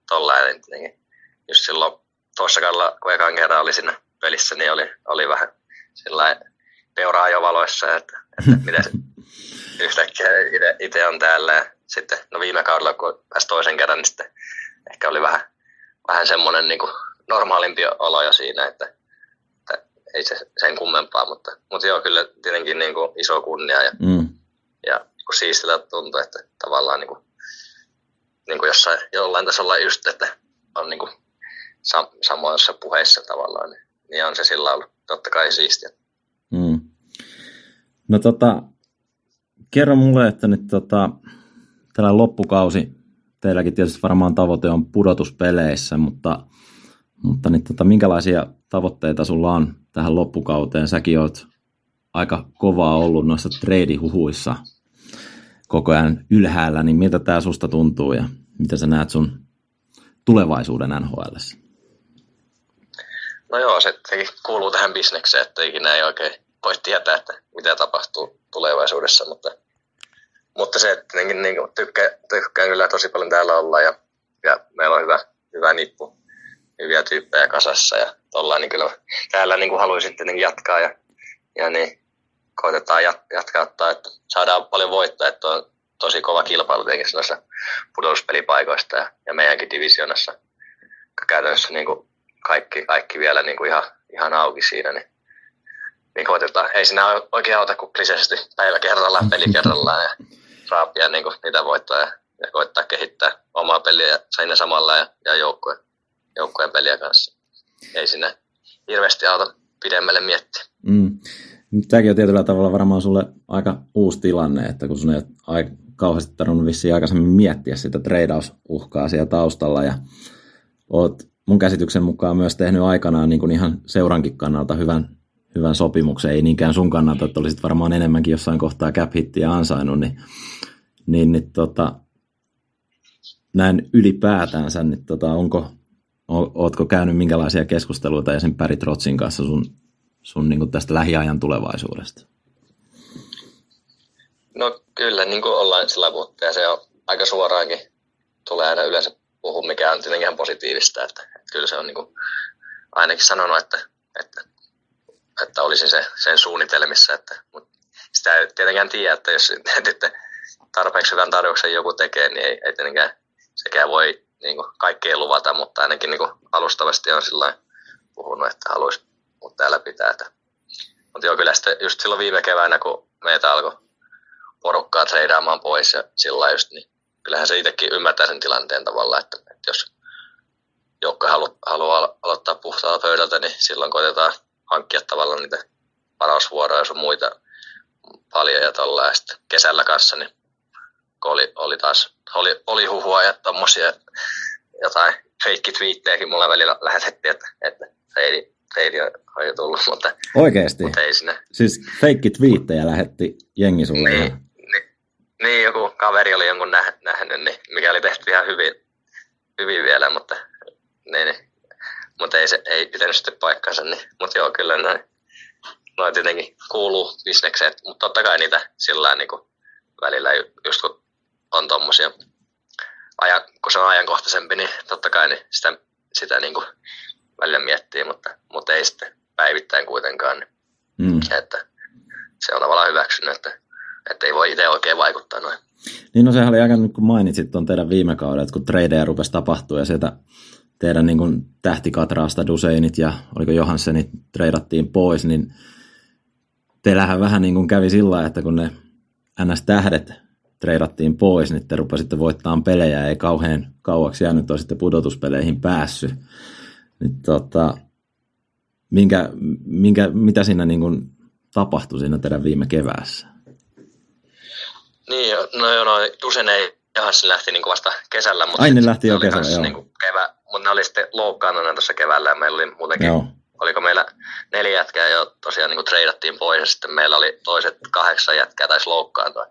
tolleen, niin just silloin tuossa kaudella, kun ekan kerran oli siinä pelissä, niin oli, oli vähän sillä peuraa jo valoissa, että, että miten se yhtäkkiä itse on täällä. Ja sitten, no viime kaudella, kun pääsi toisen kerran, niin sitten ehkä oli vähän, vähän semmoinen niin kuin normaalimpi olo jo siinä, että, että ei se sen kummempaa, mutta, mutta joo, kyllä tietenkin niin kuin iso kunnia ja, mm. Ja kun siistiltä tuntuu, että tavallaan niin kuin, niin kuin jossain, jollain tasolla just, että on niin kuin sam- samoissa puheissa tavallaan, niin niin on se sillä ollut totta kai siistiä. Mm. No tota, kerro mulle, että nyt tota, tällä loppukausi, teilläkin tietysti varmaan tavoite on pudotuspeleissä, mutta, mutta niin tota, minkälaisia tavoitteita sulla on tähän loppukauteen? Säkin oot aika kovaa ollut noissa treidihuhuissa koko ajan ylhäällä, niin miltä tämä susta tuntuu ja mitä sä näet sun tulevaisuuden NHLssä? No joo, se kuuluu tähän bisnekseen, että ikinä ei oikein voi tietää, että mitä tapahtuu tulevaisuudessa, mutta, mutta se, että tietenkin niin tykkään, tykkään kyllä tosi paljon täällä olla ja, ja meillä on hyvä, hyvä nippu, hyviä tyyppejä kasassa ja ollaan, niin kyllä täällä niin kuin haluaisin tietenkin jatkaa ja, ja niin koitetaan jat, jatkaa, että saadaan paljon voittaa, että on tosi kova kilpailu tietenkin noissa pudotuspelipaikoista ja, ja meidänkin divisionassa käytännössä niin kuin kaikki, kaikki vielä niin kuin ihan, ihan auki siinä, niin, niin koitetaan. Ei siinä oikein auta kuin kliseisesti päivä kerrallaan, peli kerrallaan ja raapia niin kuin niitä voittaa ja, ja koittaa kehittää omaa peliä ja siinä samalla ja, ja joukkueen, joukkueen peliä kanssa. Ei siinä hirveästi auta pidemmälle miettiä. Mm. Tämäkin on tietyllä tavalla varmaan sulle aika uusi tilanne, että kun sun ei ole kauheasti tarvinnut vissiin aikaisemmin miettiä sitä treidausuhkaa siellä taustalla ja oot mun käsityksen mukaan myös tehnyt aikanaan niin kuin ihan seurankin kannalta hyvän, hyvän sopimuksen, ei niinkään sun kannalta, että olisit varmaan enemmänkin jossain kohtaa cap hittiä ansainnut, niin, niin, niin tota, näin ylipäätänsä, niin tota, onko, ootko käynyt minkälaisia keskusteluita esim. Päri Trotsin kanssa sun, sun niin kuin tästä lähiajan tulevaisuudesta? No kyllä, niin kuin ollaan sillä puhuttu, ja se on aika suoraankin tulee aina yleensä puhua, mikä on tietenkin ihan positiivista, että, että kyllä se on niin kuin ainakin sanonut, että, että, että olisi se sen suunnitelmissa, että, mutta sitä ei tietenkään tiedä, että jos että tarpeeksi hyvän tarjouksen joku tekee, niin ei, ei tietenkään sekään voi niin kuin kaikkea luvata, mutta ainakin niin kuin alustavasti on sillä puhunut, että haluaisi mut täällä pitää. Että. Mutta joo, kyllä sitten just silloin viime keväänä, kun meitä alkoi porukkaa treidaamaan pois ja sillä just, niin kyllähän se itsekin ymmärtää sen tilanteen tavalla, että, että jos joukko halu, haluaa aloittaa puhtaalta pöydältä, niin silloin koitetaan hankkia tavallaan niitä varausvuoroja ja muita paljon ja tuolla. Kesällä kanssa, niin oli, oli taas oli, oli huhua ja tommosia jotain twiittejäkin mulla välillä lähetettiin, että, että treidi, treidi on jo tullut, mutta, Oikeesti? mutta ei sinne. Siis twiittejä lähetti jengi sulle? Niin, niin, joku kaveri oli jonkun nähnyt, niin mikä oli tehty ihan hyvin, hyvin vielä, mutta, niin, niin. mutta ei, se, ei pitänyt sitten paikkansa. Niin. Mutta joo, kyllä noin, noin tietenkin kuuluu bisnekseen, mutta totta kai niitä sillä niin kuin välillä, just kun on tuommoisia, ajan, kun se on ajankohtaisempi, niin totta kai niin sitä, sitä niin kuin välillä miettii, mutta, mutta ei sitten päivittäin kuitenkaan. Niin, mm. Että se on tavallaan hyväksynyt, että että ei voi itse oikein vaikuttaa noin. Niin no sehän oli aika, niin kun mainitsit tuon teidän viime kauden, että kun tradeja rupesi tapahtua ja sieltä teidän niin kuin tähtikatraasta Duseinit ja oliko Johanssenit treidattiin pois, niin teillähän vähän niin kuin kävi sillä että kun ne NS-tähdet treidattiin pois, niin te rupesitte voittamaan pelejä, ei kauhean kauaksi jäänyt, olisitte pudotuspeleihin päässyt. Niin tota, minkä, minkä, mitä siinä niin kuin tapahtui siinä teidän viime keväässä? Niin, no joo, no Dusen ei Johansson lähti niin vasta kesällä, mutta Ai, ne lähti jo kesällä, joo. Niin kevä, mutta ne oli sitten loukkaantuneena tuossa keväällä ja meillä oli muutenkin, joo. oliko meillä neljä jätkää jo tosiaan niin treidattiin pois ja sitten meillä oli toiset kahdeksan jätkää taisi loukkaantua.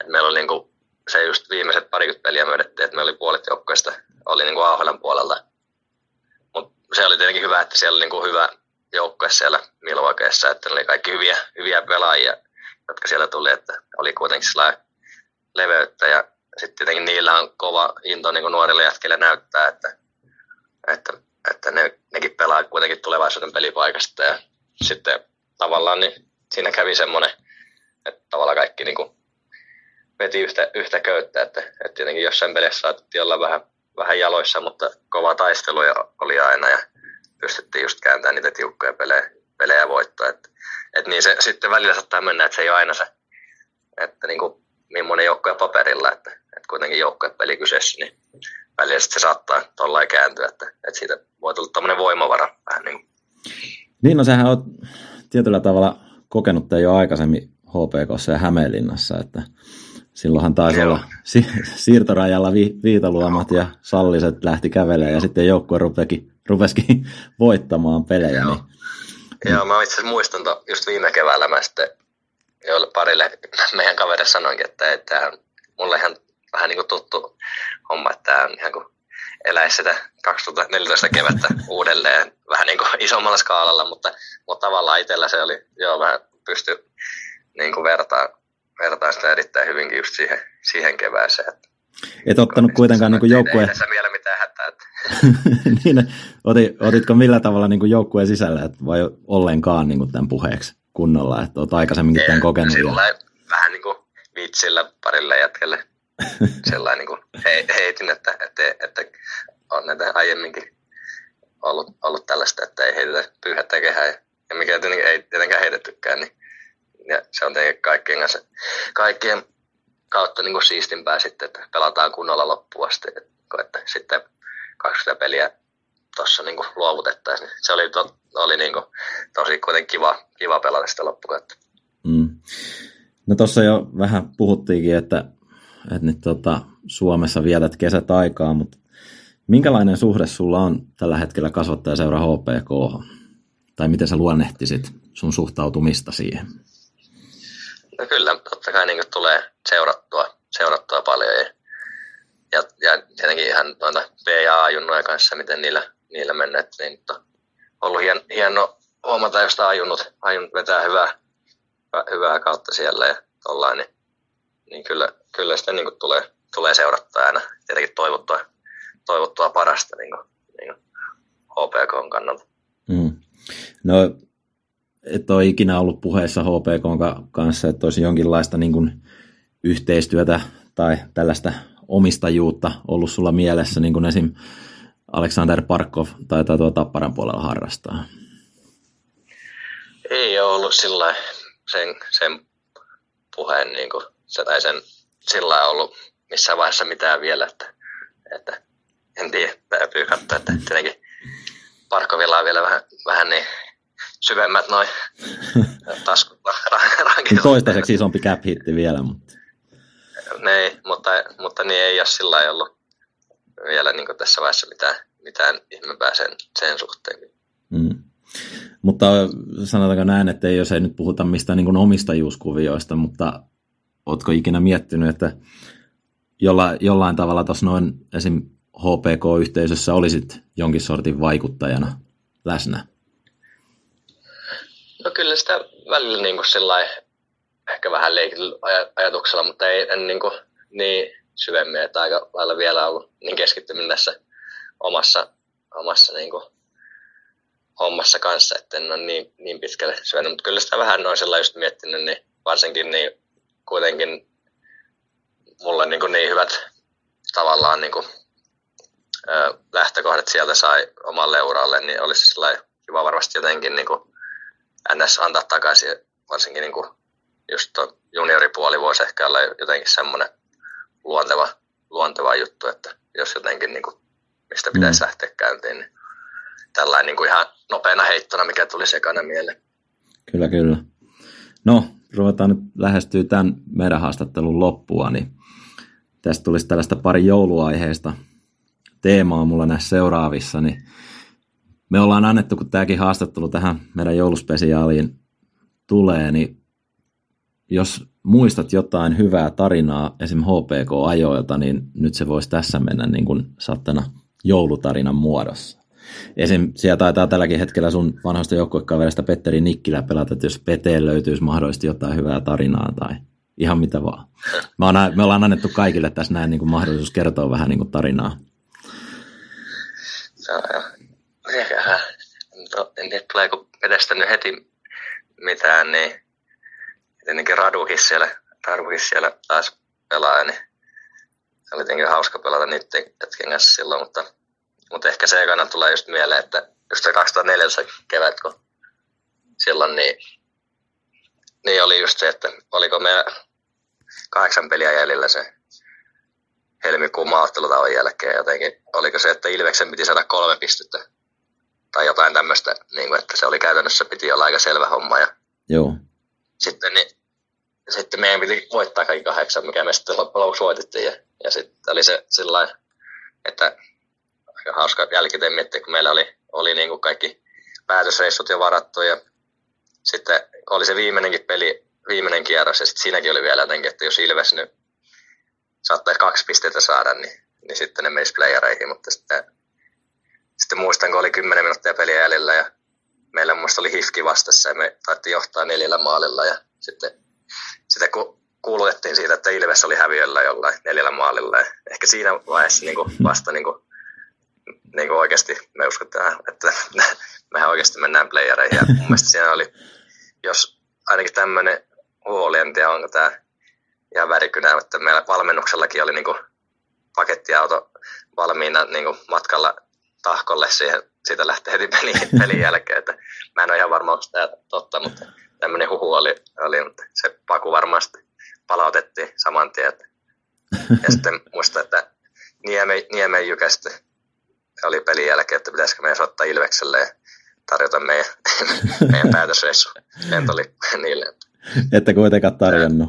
Et meillä oli niin kuin, se just viimeiset parikymmentä peliä myönnettiin, että meillä oli puolet joukkoista oli niin kuin AHLn puolelta. Se oli tietenkin hyvä, että siellä oli niin kuin hyvä joukkue siellä Milwaukeessa, että ne oli kaikki hyviä, hyviä pelaajia jotka siellä tuli, että oli kuitenkin leveyttä. Ja sitten tietenkin niillä on kova into niin nuorille jätkille näyttää, että, että, että ne, nekin pelaa kuitenkin tulevaisuuden pelipaikasta. Ja sitten tavallaan niin siinä kävi semmoinen, että tavallaan kaikki niin kuin veti yhtä, yhtä köyttä, että, että tietenkin jossain pelissä saatettiin olla vähän, vähän jaloissa, mutta kova taistelu oli aina ja pystyttiin just kääntämään niitä tiukkoja pelejä, pelejä voittaa. Että, että niin se sitten välillä saattaa mennä, että se ei ole aina se, että niin kuin millainen joukkue paperilla, että, että kuitenkin peli kyseessä, niin välillä se saattaa tuollain kääntyä, että, että siitä voi tulla tämmöinen voimavara vähän niin kuin. Niin, no sähän oot tietyllä tavalla kokenut tämän jo aikaisemmin HPKssa ja Hämeenlinnassa, että silloinhan taisi Joo. olla si- siirtorajalla vi- viitaluomat ja salliset lähti kävelemään ja sitten joukkue rupesikin, rupesikin voittamaan pelejä. Joo. Niin Joo, mä itse asiassa muistan to, just viime keväällä mä sitten joille parille meidän kaverille sanoinkin, että on mulle ihan vähän niin kuin tuttu homma, että tämä on ihan kuin eläisi sitä 2014 kevättä uudelleen vähän niin kuin isommalla skaalalla, mutta, mutta tavallaan itsellä se oli, joo, vähän pysty niin kuin vertaa, vertaa sitä erittäin hyvinkin just siihen, siihen kevääseen. Että Et ottanut kuitenkaan niin joukkue... Ei vielä mitään hätää. Että... niin, otit, otitko millä tavalla niin joukkueen sisällä, että vai ollenkaan niin tämän puheeksi kunnolla, että olet aikaisemminkin tämän kokenut? Sillä ja... vähän niin kuin vitsillä parille jätkelle sellainen niin kuin heitin, että, että, että on näitä aiemminkin ollut, ollut tällaista, että ei heitetä pyyhettä kehää ja, mikä tietenkin ei tietenkään heitettykään, niin ja se on tietenkin kaikkien kanssa, kaikkien kautta niin siistimpää sitten, että pelataan kunnolla loppuun asti, että, sitten 20 peliä tuossa niin luovutettaisiin. Se oli, to, oli niin kuin, tosi kuitenkin kiva, kiva pelata sitä loppukautta. Mm. No tuossa jo vähän puhuttiinkin, että, että nyt tota, Suomessa vietät kesät aikaa, mutta minkälainen suhde sulla on tällä hetkellä kasvattajaseura HPK? Tai miten sä luonnehtisit sun suhtautumista siihen? No kyllä, totta kai niin tulee seurattua, seurattua paljon ja, ja, ja tietenkin ihan noita B- ja kanssa, miten niillä, niillä mennään. Niin, on ollut hien, hieno huomata, jos ajunnut, ajunnut vetää hyvää, hyvää kautta siellä ja tollain, niin, niin kyllä, kyllä sitä niin tulee, tulee seurattua aina tietenkin toivottua, toivottua parasta niin kuin, niin kuin HPK kannalta. Mm. No et ole ikinä ollut puheessa HPK kanssa, että olisi jonkinlaista niin kuin yhteistyötä tai tällaista omistajuutta ollut sulla mielessä, niin kuin esim. Alexander Parkov tai tuo Tapparan puolella harrastaa? Ei ole ollut sillä sen, sen puheen, niin kuin, se, tai sen sillä ollut missään vaiheessa mitään vielä, että, että en tiedä, täytyy katsoa, että tietenkin Parkovilla on vielä vähän, vähän niin syvemmät noin taskut niin Toistaiseksi isompi cap hitti vielä, mutta... Niin, mutta, mutta niin ei ole sillä ollut vielä niin tässä vaiheessa mitään, mitään ihmeempää sen, sen suhteen. Mm. Mutta sanotaanko näin, että jos ei nyt puhuta mistään niin omistajuuskuvioista, mutta oletko ikinä miettinyt, että jolla, jollain tavalla tuossa noin esim. HPK-yhteisössä olisit jonkin sortin vaikuttajana läsnä? No kyllä sitä välillä niin kuin sillai, ehkä vähän leikillä ajatuksella, mutta ei en niin, kuin, niin syvemmin, että aika lailla vielä ollut niin keskittyminen tässä omassa, omassa niin kuin, hommassa kanssa, että en ole niin, niin pitkälle syönyt, mutta kyllä sitä vähän noin sellainen just miettinyt, niin varsinkin niin kuitenkin mulle niin, kuin niin hyvät tavallaan niin kuin, ö, lähtökohdat sieltä sai omalle uralle, niin olisi sellainen kiva varmasti jotenkin niin kuin, ns. antaa takaisin, varsinkin niin kuin just tuo junioripuoli voisi ehkä olla jotenkin semmoinen luonteva, luonteva juttu, että jos jotenkin niin kuin, mistä pitäisi mm. lähteä käyntiin, niin tällainen niin kuin ihan nopeana heittona, mikä tuli sekana mieleen. Kyllä, kyllä. No, ruvetaan nyt lähestyä tämän meidän haastattelun loppua, niin tästä tulisi tällaista pari jouluaiheista teemaa mulla näissä seuraavissa, niin me ollaan annettu, kun tämäkin haastattelu tähän meidän jouluspesiaaliin tulee, niin jos muistat jotain hyvää tarinaa esim. HPK-ajoilta, niin nyt se voisi tässä mennä niin kuin sattana joulutarinan muodossa. Esim. siellä taitaa tälläkin hetkellä sun vanhasta joukkuekaverista Petteri Nikkilä pelata, että jos Peteen löytyisi mahdollisesti jotain hyvää tarinaa tai ihan mitä vaan. Me, on, me ollaan annettu kaikille tässä näin niin kuin mahdollisuus kertoa vähän niin kuin tarinaa. Tiedä, tuleeko edestänyt heti mitään, niin tietenkin Radukin siellä, Radukin siellä taas pelaa, niin oli tietenkin hauska pelata niiden hetken kanssa silloin, mutta, mutta ehkä se ekana tulee just mieleen, että just se 2014 kevät, kun silloin niin, niin oli just se, että oliko meidän kahdeksan peliä jäljellä se helmikuun maaottelutauon jälkeen jotenkin. Oliko se, että Ilveksen piti saada kolme pistettä tai jotain tämmöistä, niin kuin, että se oli käytännössä piti olla aika selvä homma. Ja Joo. Sitten, niin, sitten meidän piti voittaa kaikki kahdeksan, mikä me sitten loppujen lopuksi voitettiin. Ja, ja sitten oli se sillä että aika hauska jälkikäteen miettiä, kun meillä oli, oli niin kuin kaikki päätösreissut jo varattu ja sitten oli se viimeinenkin peli, viimeinen kierros ja sitten siinäkin oli vielä jotenkin, että jos Ilves nyt saattaisi kaksi pistettä saada, niin, niin sitten ne menisi playereihin, mutta sitten, sitten muistan, kun oli 10 minuuttia peliä jäljellä ja meillä muista oli Hifki vastassa ja me taittiin johtaa neljällä maalilla ja sitten, sitten kun kuulutettiin siitä, että Ilves oli häviöllä jollain neljällä maalilla ja ehkä siinä vaiheessa niin kuin vasta niin kuin, niin kuin oikeasti me uskotaan, että mehän oikeasti mennään playereihin ja mun mielestä siinä oli, jos ainakin tämmöinen huoli, en tiedä onko tämä ihan värikynä, että meillä valmennuksellakin oli niin kuin pakettiauto valmiina niin kuin matkalla tahkolle siihen, siitä lähtee heti pelin, pelin jälkeen. Että mä en ole ihan varma, onko tämä totta, mutta tämmöinen huhu oli, oli mutta se paku varmasti palautettiin saman tien. Ja sitten muista, että Niemen, Niemen Jykästä oli pelin jälkeen, että pitäisikö meidän soittaa Ilvekselle ja tarjota meidän, meidän päätösreissu lentoli niille. Että kuitenkaan tarjonnut.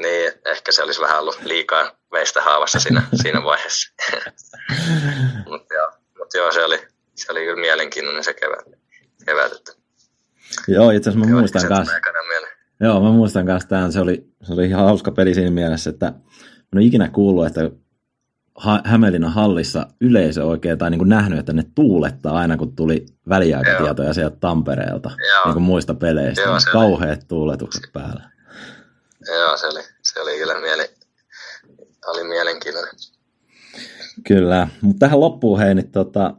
Niin, ehkä se olisi vähän ollut liikaa veistä haavassa siinä, siinä vaiheessa. Mutta joo, mut joo, se oli, se oli kyllä mielenkiintoinen se kevät. kevät että joo, itse asiassa mä muistan kanssa. Joo, mä muistan kanssa tämän. Se oli, se oli ihan hauska peli siinä mielessä, että mä en ikinä kuullut, että Hämeenlinnan hallissa yleisö oikein, tai niin kuin nähnyt, että ne tuulettaa aina, kun tuli väliaikatietoja sieltä Tampereelta, Joo. niin kuin muista peleistä. Joo, Kauheat tuuletukset päällä. Joo, se oli, se oli kyllä mieli, oli mielenkiintoinen. Kyllä, mutta tähän loppuun hei, niin tota,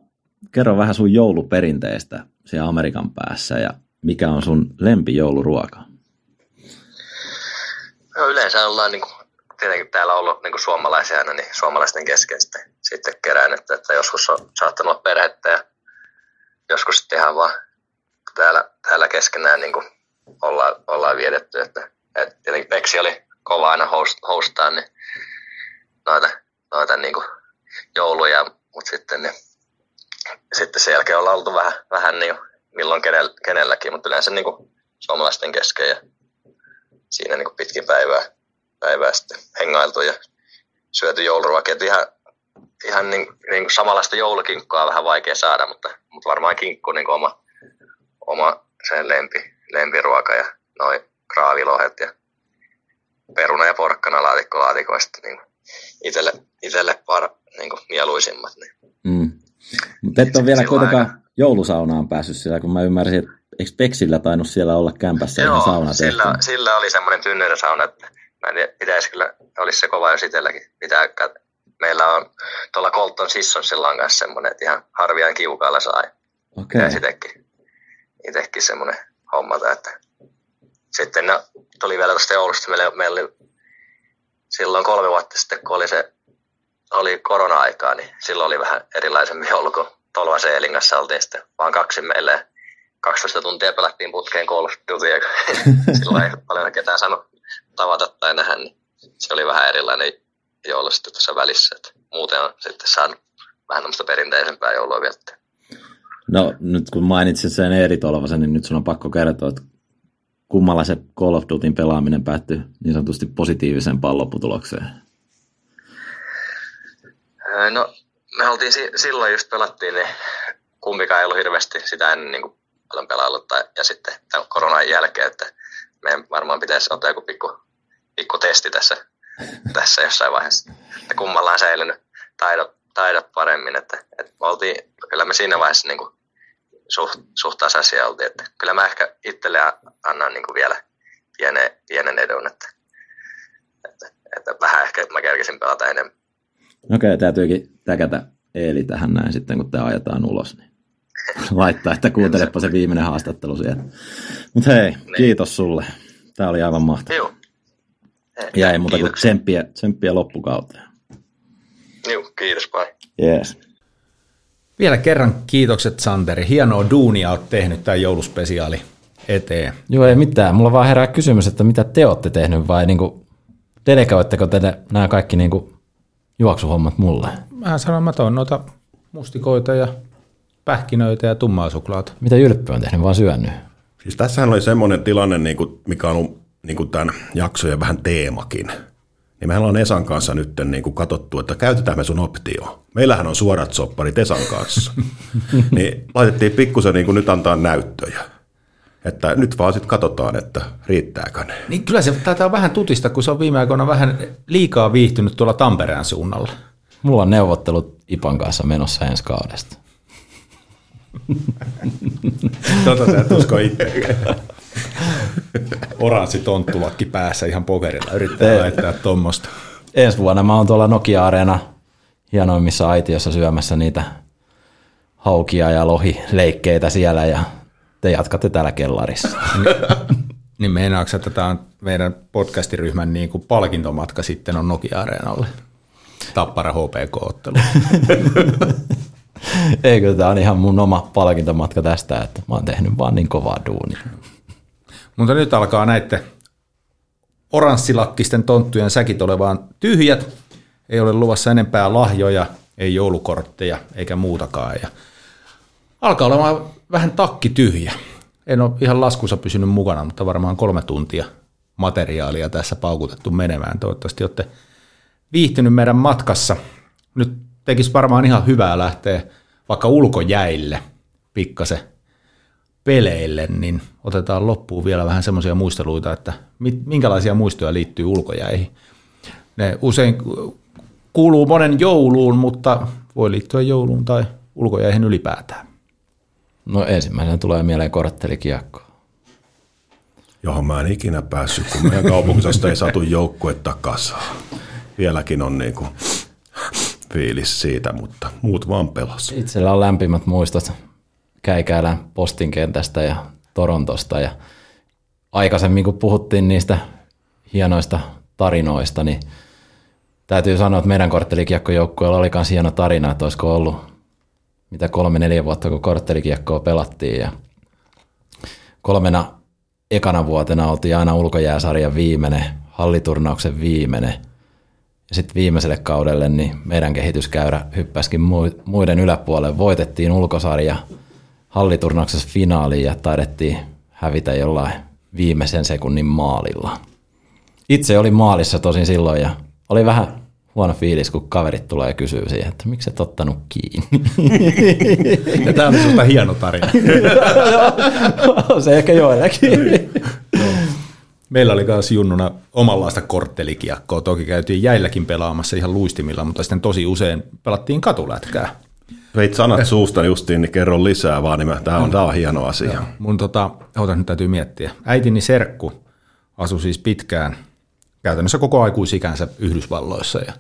kerro vähän sun jouluperinteistä siellä Amerikan päässä ja mikä on sun lempijouluruoka? No yleensä ollaan niin kuin, tietenkin täällä ollut niin kuin suomalaisia aina, niin suomalaisten kesken sitten, sitten kerään, että, että joskus on saattanut olla perhettä ja joskus sitten ihan vaan täällä, täällä keskenään niin kuin ollaan, ollaan vietetty, että et tietenkin Peksi oli kova aina host, hostaa niin noita, noita niin kuin jouluja, mutta sitten, niin, sitten sen jälkeen ollaan oltu vähän, vähän niin milloin kenell, kenelläkin, mutta yleensä niin kuin suomalaisten kesken ja siinä niin kuin pitkin päivää, päivää sitten hengailtu ja syöty jouluruokia. Ihan, ihan niin, niin kuin samanlaista joulukinkkua on vähän vaikea saada, mutta, mutta varmaan kinkku niin oma, oma sen lempi, lempiruoka ja noin kraavilohet ja peruna ja porkkana laatikkolaatikoista niin itselle, itselle par, niin kuin mieluisimmat. Niin. Mm. Mutta et ole vielä kuitenkaan aika... joulusaunaan päässyt siellä, kun mä ymmärsin, että eikö Peksillä tainnut siellä olla kämpässä Joo, sauna sillä, tehty? sillä oli semmoinen tynnyrisauna, että mä en tiedä, pitäisi kyllä, olisi se kova jos itselläkin. Pitää, meillä on tuolla Colton Sissonsilla on kanssa semmoinen, että ihan harviaan kiukaalla sai. Okei. Okay. itsekin, itsekin semmoinen hommata, että sitten no, tuli vielä tuosta joulusta, meillä, meillä oli silloin kolme vuotta sitten, kun oli se oli korona-aikaa, niin silloin oli vähän erilaisemmin joulu, kun Tolva Seelingassa oltiin sitten vaan kaksi meille. 12 tuntia pelattiin putkeen Call of silloin ei paljon ketään sano tavata tai nähdä, niin se oli vähän erilainen joulu sitten tuossa välissä. Että muuten on sitten saanut vähän tämmöistä perinteisempää joulua viettää. No nyt kun mainitsit sen Eeri Tolvasen, niin nyt sun on pakko kertoa, että kummalla se Call of Dutyn pelaaminen päättyi niin sanotusti positiiviseen lopputulokseen? No, me oltiin silloin just pelattiin, niin kumpikaan ei ollut hirveästi sitä ennen niin kuin paljon pelaillut tai, ja sitten tämän koronan jälkeen, että meidän varmaan pitäisi ottaa joku pikku, pikku testi tässä, tässä jossain vaiheessa, että kummalla on säilynyt taidot, taidot paremmin, että, että me oltiin, kyllä me siinä vaiheessa niin kuin suht, suht tasaisia oltiin. Että kyllä mä ehkä itselle annan niin kuin vielä pienen, pienen edun, että, että, että vähän ehkä mä kerkisin pelata enemmän. Okei, okay, täytyykin täkätä Eeli tähän näin sitten, kun tämä ajetaan ulos. Niin laittaa, että kuuntelepa se viimeinen haastattelu siellä. Mutta hei, niin. kiitos sulle. Tämä oli aivan mahtavaa. Joo. Ja ei muuta kuin tsemppiä, tsemppiä loppukauteen. Joo, kiitos, bye. Yes. Vielä kerran kiitokset Santeri. Hienoa duunia olet tehnyt tämän jouluspesiaali eteen. Joo, ei mitään. Mulla vaan herää kysymys, että mitä te olette tehnyt vai niinku, delegoitteko te nämä kaikki niinku juoksuhommat mulle? Mä sanon, mä toin noita mustikoita ja pähkinöitä ja tummaa suklaata. Mitä Jylppy on tehnyt, vaan syönyt? Siis tässähän oli semmoinen tilanne, niinku, mikä on ollut niinku tämän jaksojen vähän teemakin – niin mehän on Esan kanssa nyt niin kuin katsottu, että käytetään me sun optio. Meillähän on suorat sopparit Esan kanssa. niin laitettiin pikkusen niin kuin nyt antaa näyttöjä. Että nyt vaan sitten katsotaan, että riittääkö ne. Niin kyllä se taitaa vähän tutista, kun se on viime aikoina vähän liikaa viihtynyt tuolla Tampereen suunnalla. Mulla on neuvottelut Ipan kanssa menossa ensi kaudesta. tota sä et usko itse. Oranssi tonttulakki päässä ihan pokerilla yrittää laittaa tuommoista. Ensi vuonna mä oon tuolla Nokia-areena hienoimmissa aitiossa syömässä niitä haukia ja lohileikkeitä siellä ja te jatkatte täällä kellarissa. Niin meinaatko, että tämä on meidän podcastiryhmän niin kuin palkintomatka sitten on Nokia-areenalle? Tappara HPK-ottelu. Ei kyllä, tää on ihan mun oma palkintomatka tästä, että mä oon tehnyt vaan niin kovaa duunia. Mutta nyt alkaa näiden oranssilakkisten tonttujen säkit olevaan tyhjät. Ei ole luvassa enempää lahjoja, ei joulukortteja eikä muutakaan. Ja alkaa olemaan vähän takki tyhjä. En ole ihan laskussa pysynyt mukana, mutta varmaan kolme tuntia materiaalia tässä paukutettu menemään. Toivottavasti olette viihtynyt meidän matkassa. Nyt tekisi varmaan ihan hyvää lähteä vaikka ulkojäille pikkasen peleille, niin otetaan loppuun vielä vähän semmoisia muisteluita, että minkälaisia muistoja liittyy ulkojäihin. Ne usein kuuluu monen jouluun, mutta voi liittyä jouluun tai ulkojäihin ylipäätään. No ensimmäisenä tulee mieleen korttelikiekko. johon mä en ikinä päässyt, kun meidän kaupungisesta ei saatu joukkuetta kasaan. Vieläkin on niinku fiilis siitä, mutta muut vaan pelas. Itsellä on lämpimät muistot Käikäälän postin kentästä ja Torontosta. Ja aikaisemmin kun puhuttiin niistä hienoista tarinoista, niin täytyy sanoa, että meidän korttelikiekkojoukkueella oli myös hieno tarina, että olisiko ollut mitä kolme, neljä vuotta, kun korttelikiekkoa pelattiin. Ja kolmena ekana vuotena oltiin aina ulkojääsarjan viimeinen, halliturnauksen viimeinen. Ja sitten viimeiselle kaudelle niin meidän kehityskäyrä hyppäskin mui- muiden yläpuolelle. Voitettiin ulkosarja halliturnauksessa finaaliin ja taidettiin hävitä jollain viimeisen sekunnin maalilla. Itse oli maalissa tosin silloin ja oli vähän huono fiilis, kun kaverit tulee ja kysyy siihen, että miksi et ottanut kiinni. Ja tämä on sinusta hieno tarina. Se ehkä joillekin. Meillä oli myös junnuna omanlaista korttelikiekkoa. Toki käytiin jäilläkin pelaamassa ihan luistimilla, mutta sitten tosi usein pelattiin katulätkää. Veit sanat suusta justiin, niin kerro lisää vaan, niin tämä on, tää on hieno asia. Joo. Mun tota, otan nyt täytyy miettiä. Äitini serkku asui siis pitkään, käytännössä koko aikuisikänsä Yhdysvalloissa ja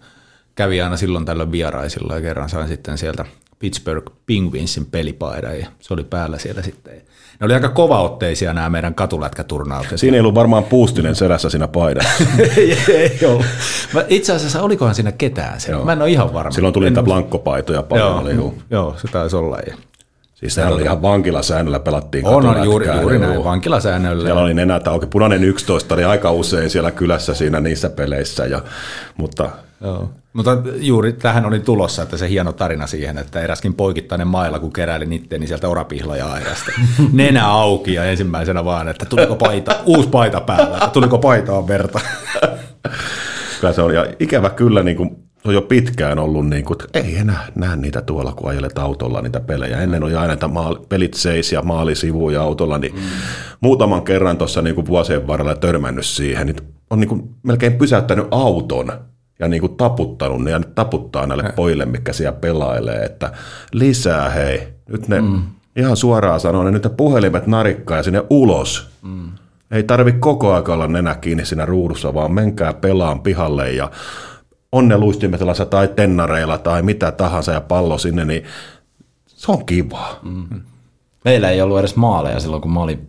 kävi aina silloin tällöin vieraisilla ja kerran sain sitten sieltä Pittsburgh Penguinsin pelipaidan ja se oli päällä siellä sitten. Ne oli aika kovaotteisia nämä meidän katulätkäturnaukset. Siinä ei ollut varmaan puustinen selässä siinä paidassa. ei, ei ollut. Mä, itse asiassa olikohan siinä ketään siellä? Mä en ole ihan varma. Silloin tuli en niitä blankkopaitoja paljon. Joo, joo, se taisi olla. Ja Siis sehän oli ihan vankilasäännöllä pelattiin on, on juuri, juuri juu. näin, vankilasäännöllä. Siellä oli nenät auki. Punainen 11 oli aika usein siellä kylässä siinä niissä peleissä. Ja, mutta Joo. Mutta juuri tähän oli tulossa, että se hieno tarina siihen, että eräskin poikittainen mailla, kun keräili nitteni sieltä orapihlaja aidasta. Nenä auki ja ensimmäisenä vaan, että tuliko paita, uusi paita päällä, että tuliko paitaa verta. kyllä se on, ja ikävä kyllä niin kuin, se on jo pitkään ollut niin kuin, että ei enää näe niitä tuolla, kun ajelet autolla niitä pelejä. Ennen oli aina, että maali, pelit seis ja maalisivuja autolla, niin mm. muutaman kerran tuossa niin vuosien varrella törmännyt siihen, niin on niin kuin melkein pysäyttänyt auton ja niin kuin taputtanut ne ja nyt taputtaa näille pojille, mikä siellä pelailee, että lisää hei, nyt ne mm. ihan suoraan sanoo, ne nyt ne puhelimet narikkaa ja sinne ulos. Mm. Ei tarvi koko aika olla nenä kiinni siinä ruudussa, vaan menkää pelaan pihalle ja on ne luistimetallassa tai tennareilla tai mitä tahansa ja pallo sinne, niin se on kivaa. Mm. Meillä ei ollut edes maaleja silloin, kun mä olin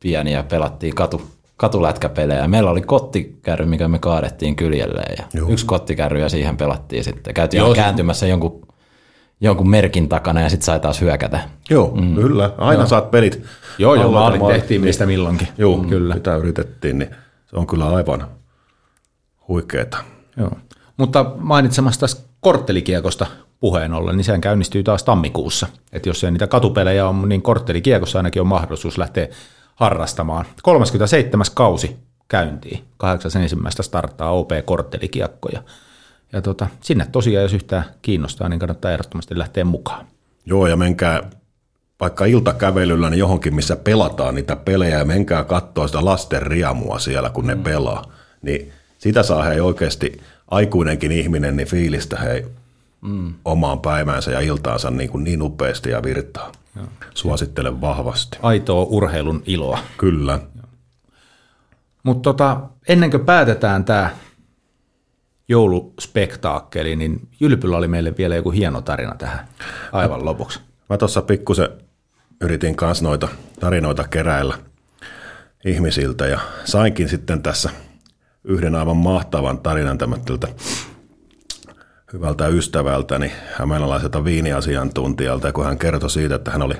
pieni ja pelattiin katu, katulätkäpelejä. Meillä oli kottikärry, mikä me kaadettiin kyljelleen ja Joo. yksi kottikärry ja siihen pelattiin sitten. Käytiin Joo, aina se- kääntymässä jonkun, jonkun merkin takana ja sitten sai taas hyökätä. Joo, mm. kyllä. Aina saat pelit. Joo, joo, Alla- maalin maali- tehtiin mistä milloinkin. Joo, Kyllä. kyllä. Sitä yritettiin, niin se on kyllä aivan huikeeta. Joo. Mutta mainitsemassa tästä korttelikiekosta puheen ollen, niin sehän käynnistyy taas tammikuussa. Että jos ei niitä katupelejä on, niin korttelikiekossa ainakin on mahdollisuus lähteä harrastamaan. 37. kausi käyntiin. 8.1. starttaa OP korttelikiekko. Ja, tota, sinne tosiaan, jos yhtään kiinnostaa, niin kannattaa ehdottomasti lähteä mukaan. Joo, ja menkää vaikka iltakävelyllä niin johonkin, missä pelataan niitä pelejä, ja menkää katsoa sitä lasten riamua siellä, kun ne pelaa. Niin sitä saa hei oikeasti aikuinenkin ihminen niin fiilistä hei mm. omaan päiväänsä ja iltaansa niin, kuin niin upeasti ja virtaa. Joo. Suosittelen vahvasti. Aitoa urheilun iloa. Kyllä. Mutta tota, ennen kuin päätetään tämä jouluspektaakkeli, niin Jylpyllä oli meille vielä joku hieno tarina tähän aivan lopuksi. Mä tuossa pikkusen yritin kanssa noita tarinoita keräillä ihmisiltä ja sainkin sitten tässä yhden aivan mahtavan tarinan tämmöiltä hyvältä ystävältäni, hämeenalaiselta viiniasiantuntijalta, kun hän kertoi siitä, että hän oli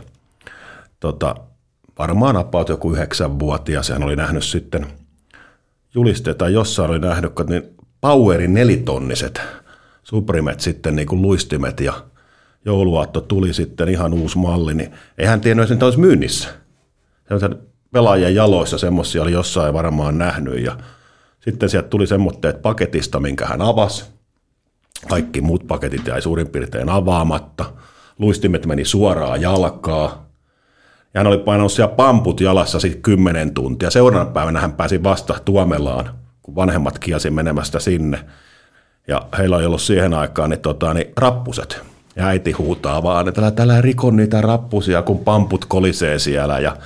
tota, varmaan appaut joku yhdeksänvuotias ja hän oli nähnyt sitten julisteita, jossain oli nähnyt, niin Powerin nelitonniset suprimet sitten niin kuin luistimet ja jouluaatto tuli sitten ihan uusi malli, niin eihän tiennyt, että olisi myynnissä. Sellaisen pelaajien jaloissa semmoisia oli jossain varmaan nähnyt ja sitten sieltä tuli semmoitteet paketista, minkä hän avasi. Kaikki muut paketit jäi suurin piirtein avaamatta. Luistimet meni suoraan jalkaa. Ja hän oli painanut siellä pamput jalassa sitten kymmenen tuntia. Seuraavana päivänä hän pääsi vasta Tuomelaan, kun vanhemmat kielsi menemästä sinne. Ja heillä oli ollut siihen aikaan niin, tota, niin rappuset. Ja äiti huutaa vaan, että täällä rikon niitä rappusia, kun pamput kolisee siellä. Ja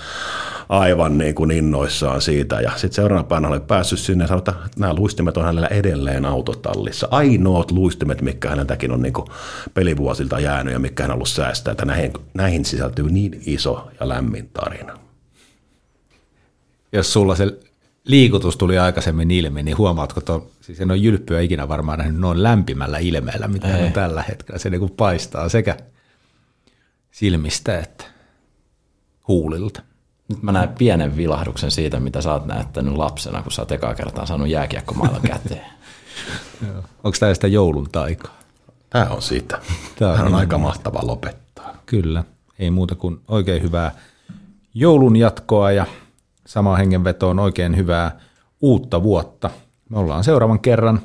aivan niin kuin innoissaan siitä. Ja sitten seuraavana päivänä oli päässyt sinne ja sanoi, että nämä luistimet on hänellä edelleen autotallissa. Ainoat luistimet, mikä häneltäkin on niin kuin pelivuosilta jäänyt ja mikä hän on ollut säästää, että näihin, näihin sisältyy niin iso ja lämmin tarina. Jos sulla se liikutus tuli aikaisemmin ilmi, niin huomaatko, että siis en ole jylppyä ikinä varmaan nähnyt noin lämpimällä ilmeellä, mitä hän on tällä hetkellä. Se niin kuin paistaa sekä silmistä että huulilta. Nyt mä näen pienen vilahduksen siitä, mitä sä oot näyttänyt lapsena, kun sä oot ekaa kertaa saanut jääkiekkomailla käteen. Onko tämä sitä joulun taikaa? Tämä on siitä. Tämä on, on aika mahtava lopettaa. Kyllä. Ei muuta kuin oikein hyvää joulun jatkoa ja sama hengenvetoon oikein hyvää uutta vuotta. Me ollaan seuraavan kerran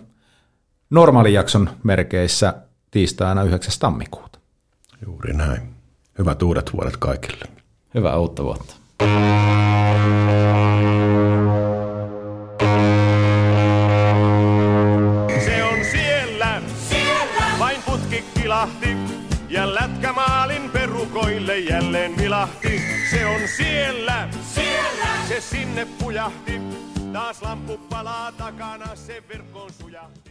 normaalijakson merkeissä tiistaina 9. tammikuuta. Juuri näin. Hyvät uudet vuodet kaikille. Hyvää uutta vuotta. Se on siellä, siellä. vain putki kilahti ja lätkämaalin perukoille jälleen vilahti. Se on siellä, siellä. se sinne pujahti. Taas lampu palaa takana, se verkkoon sujahti.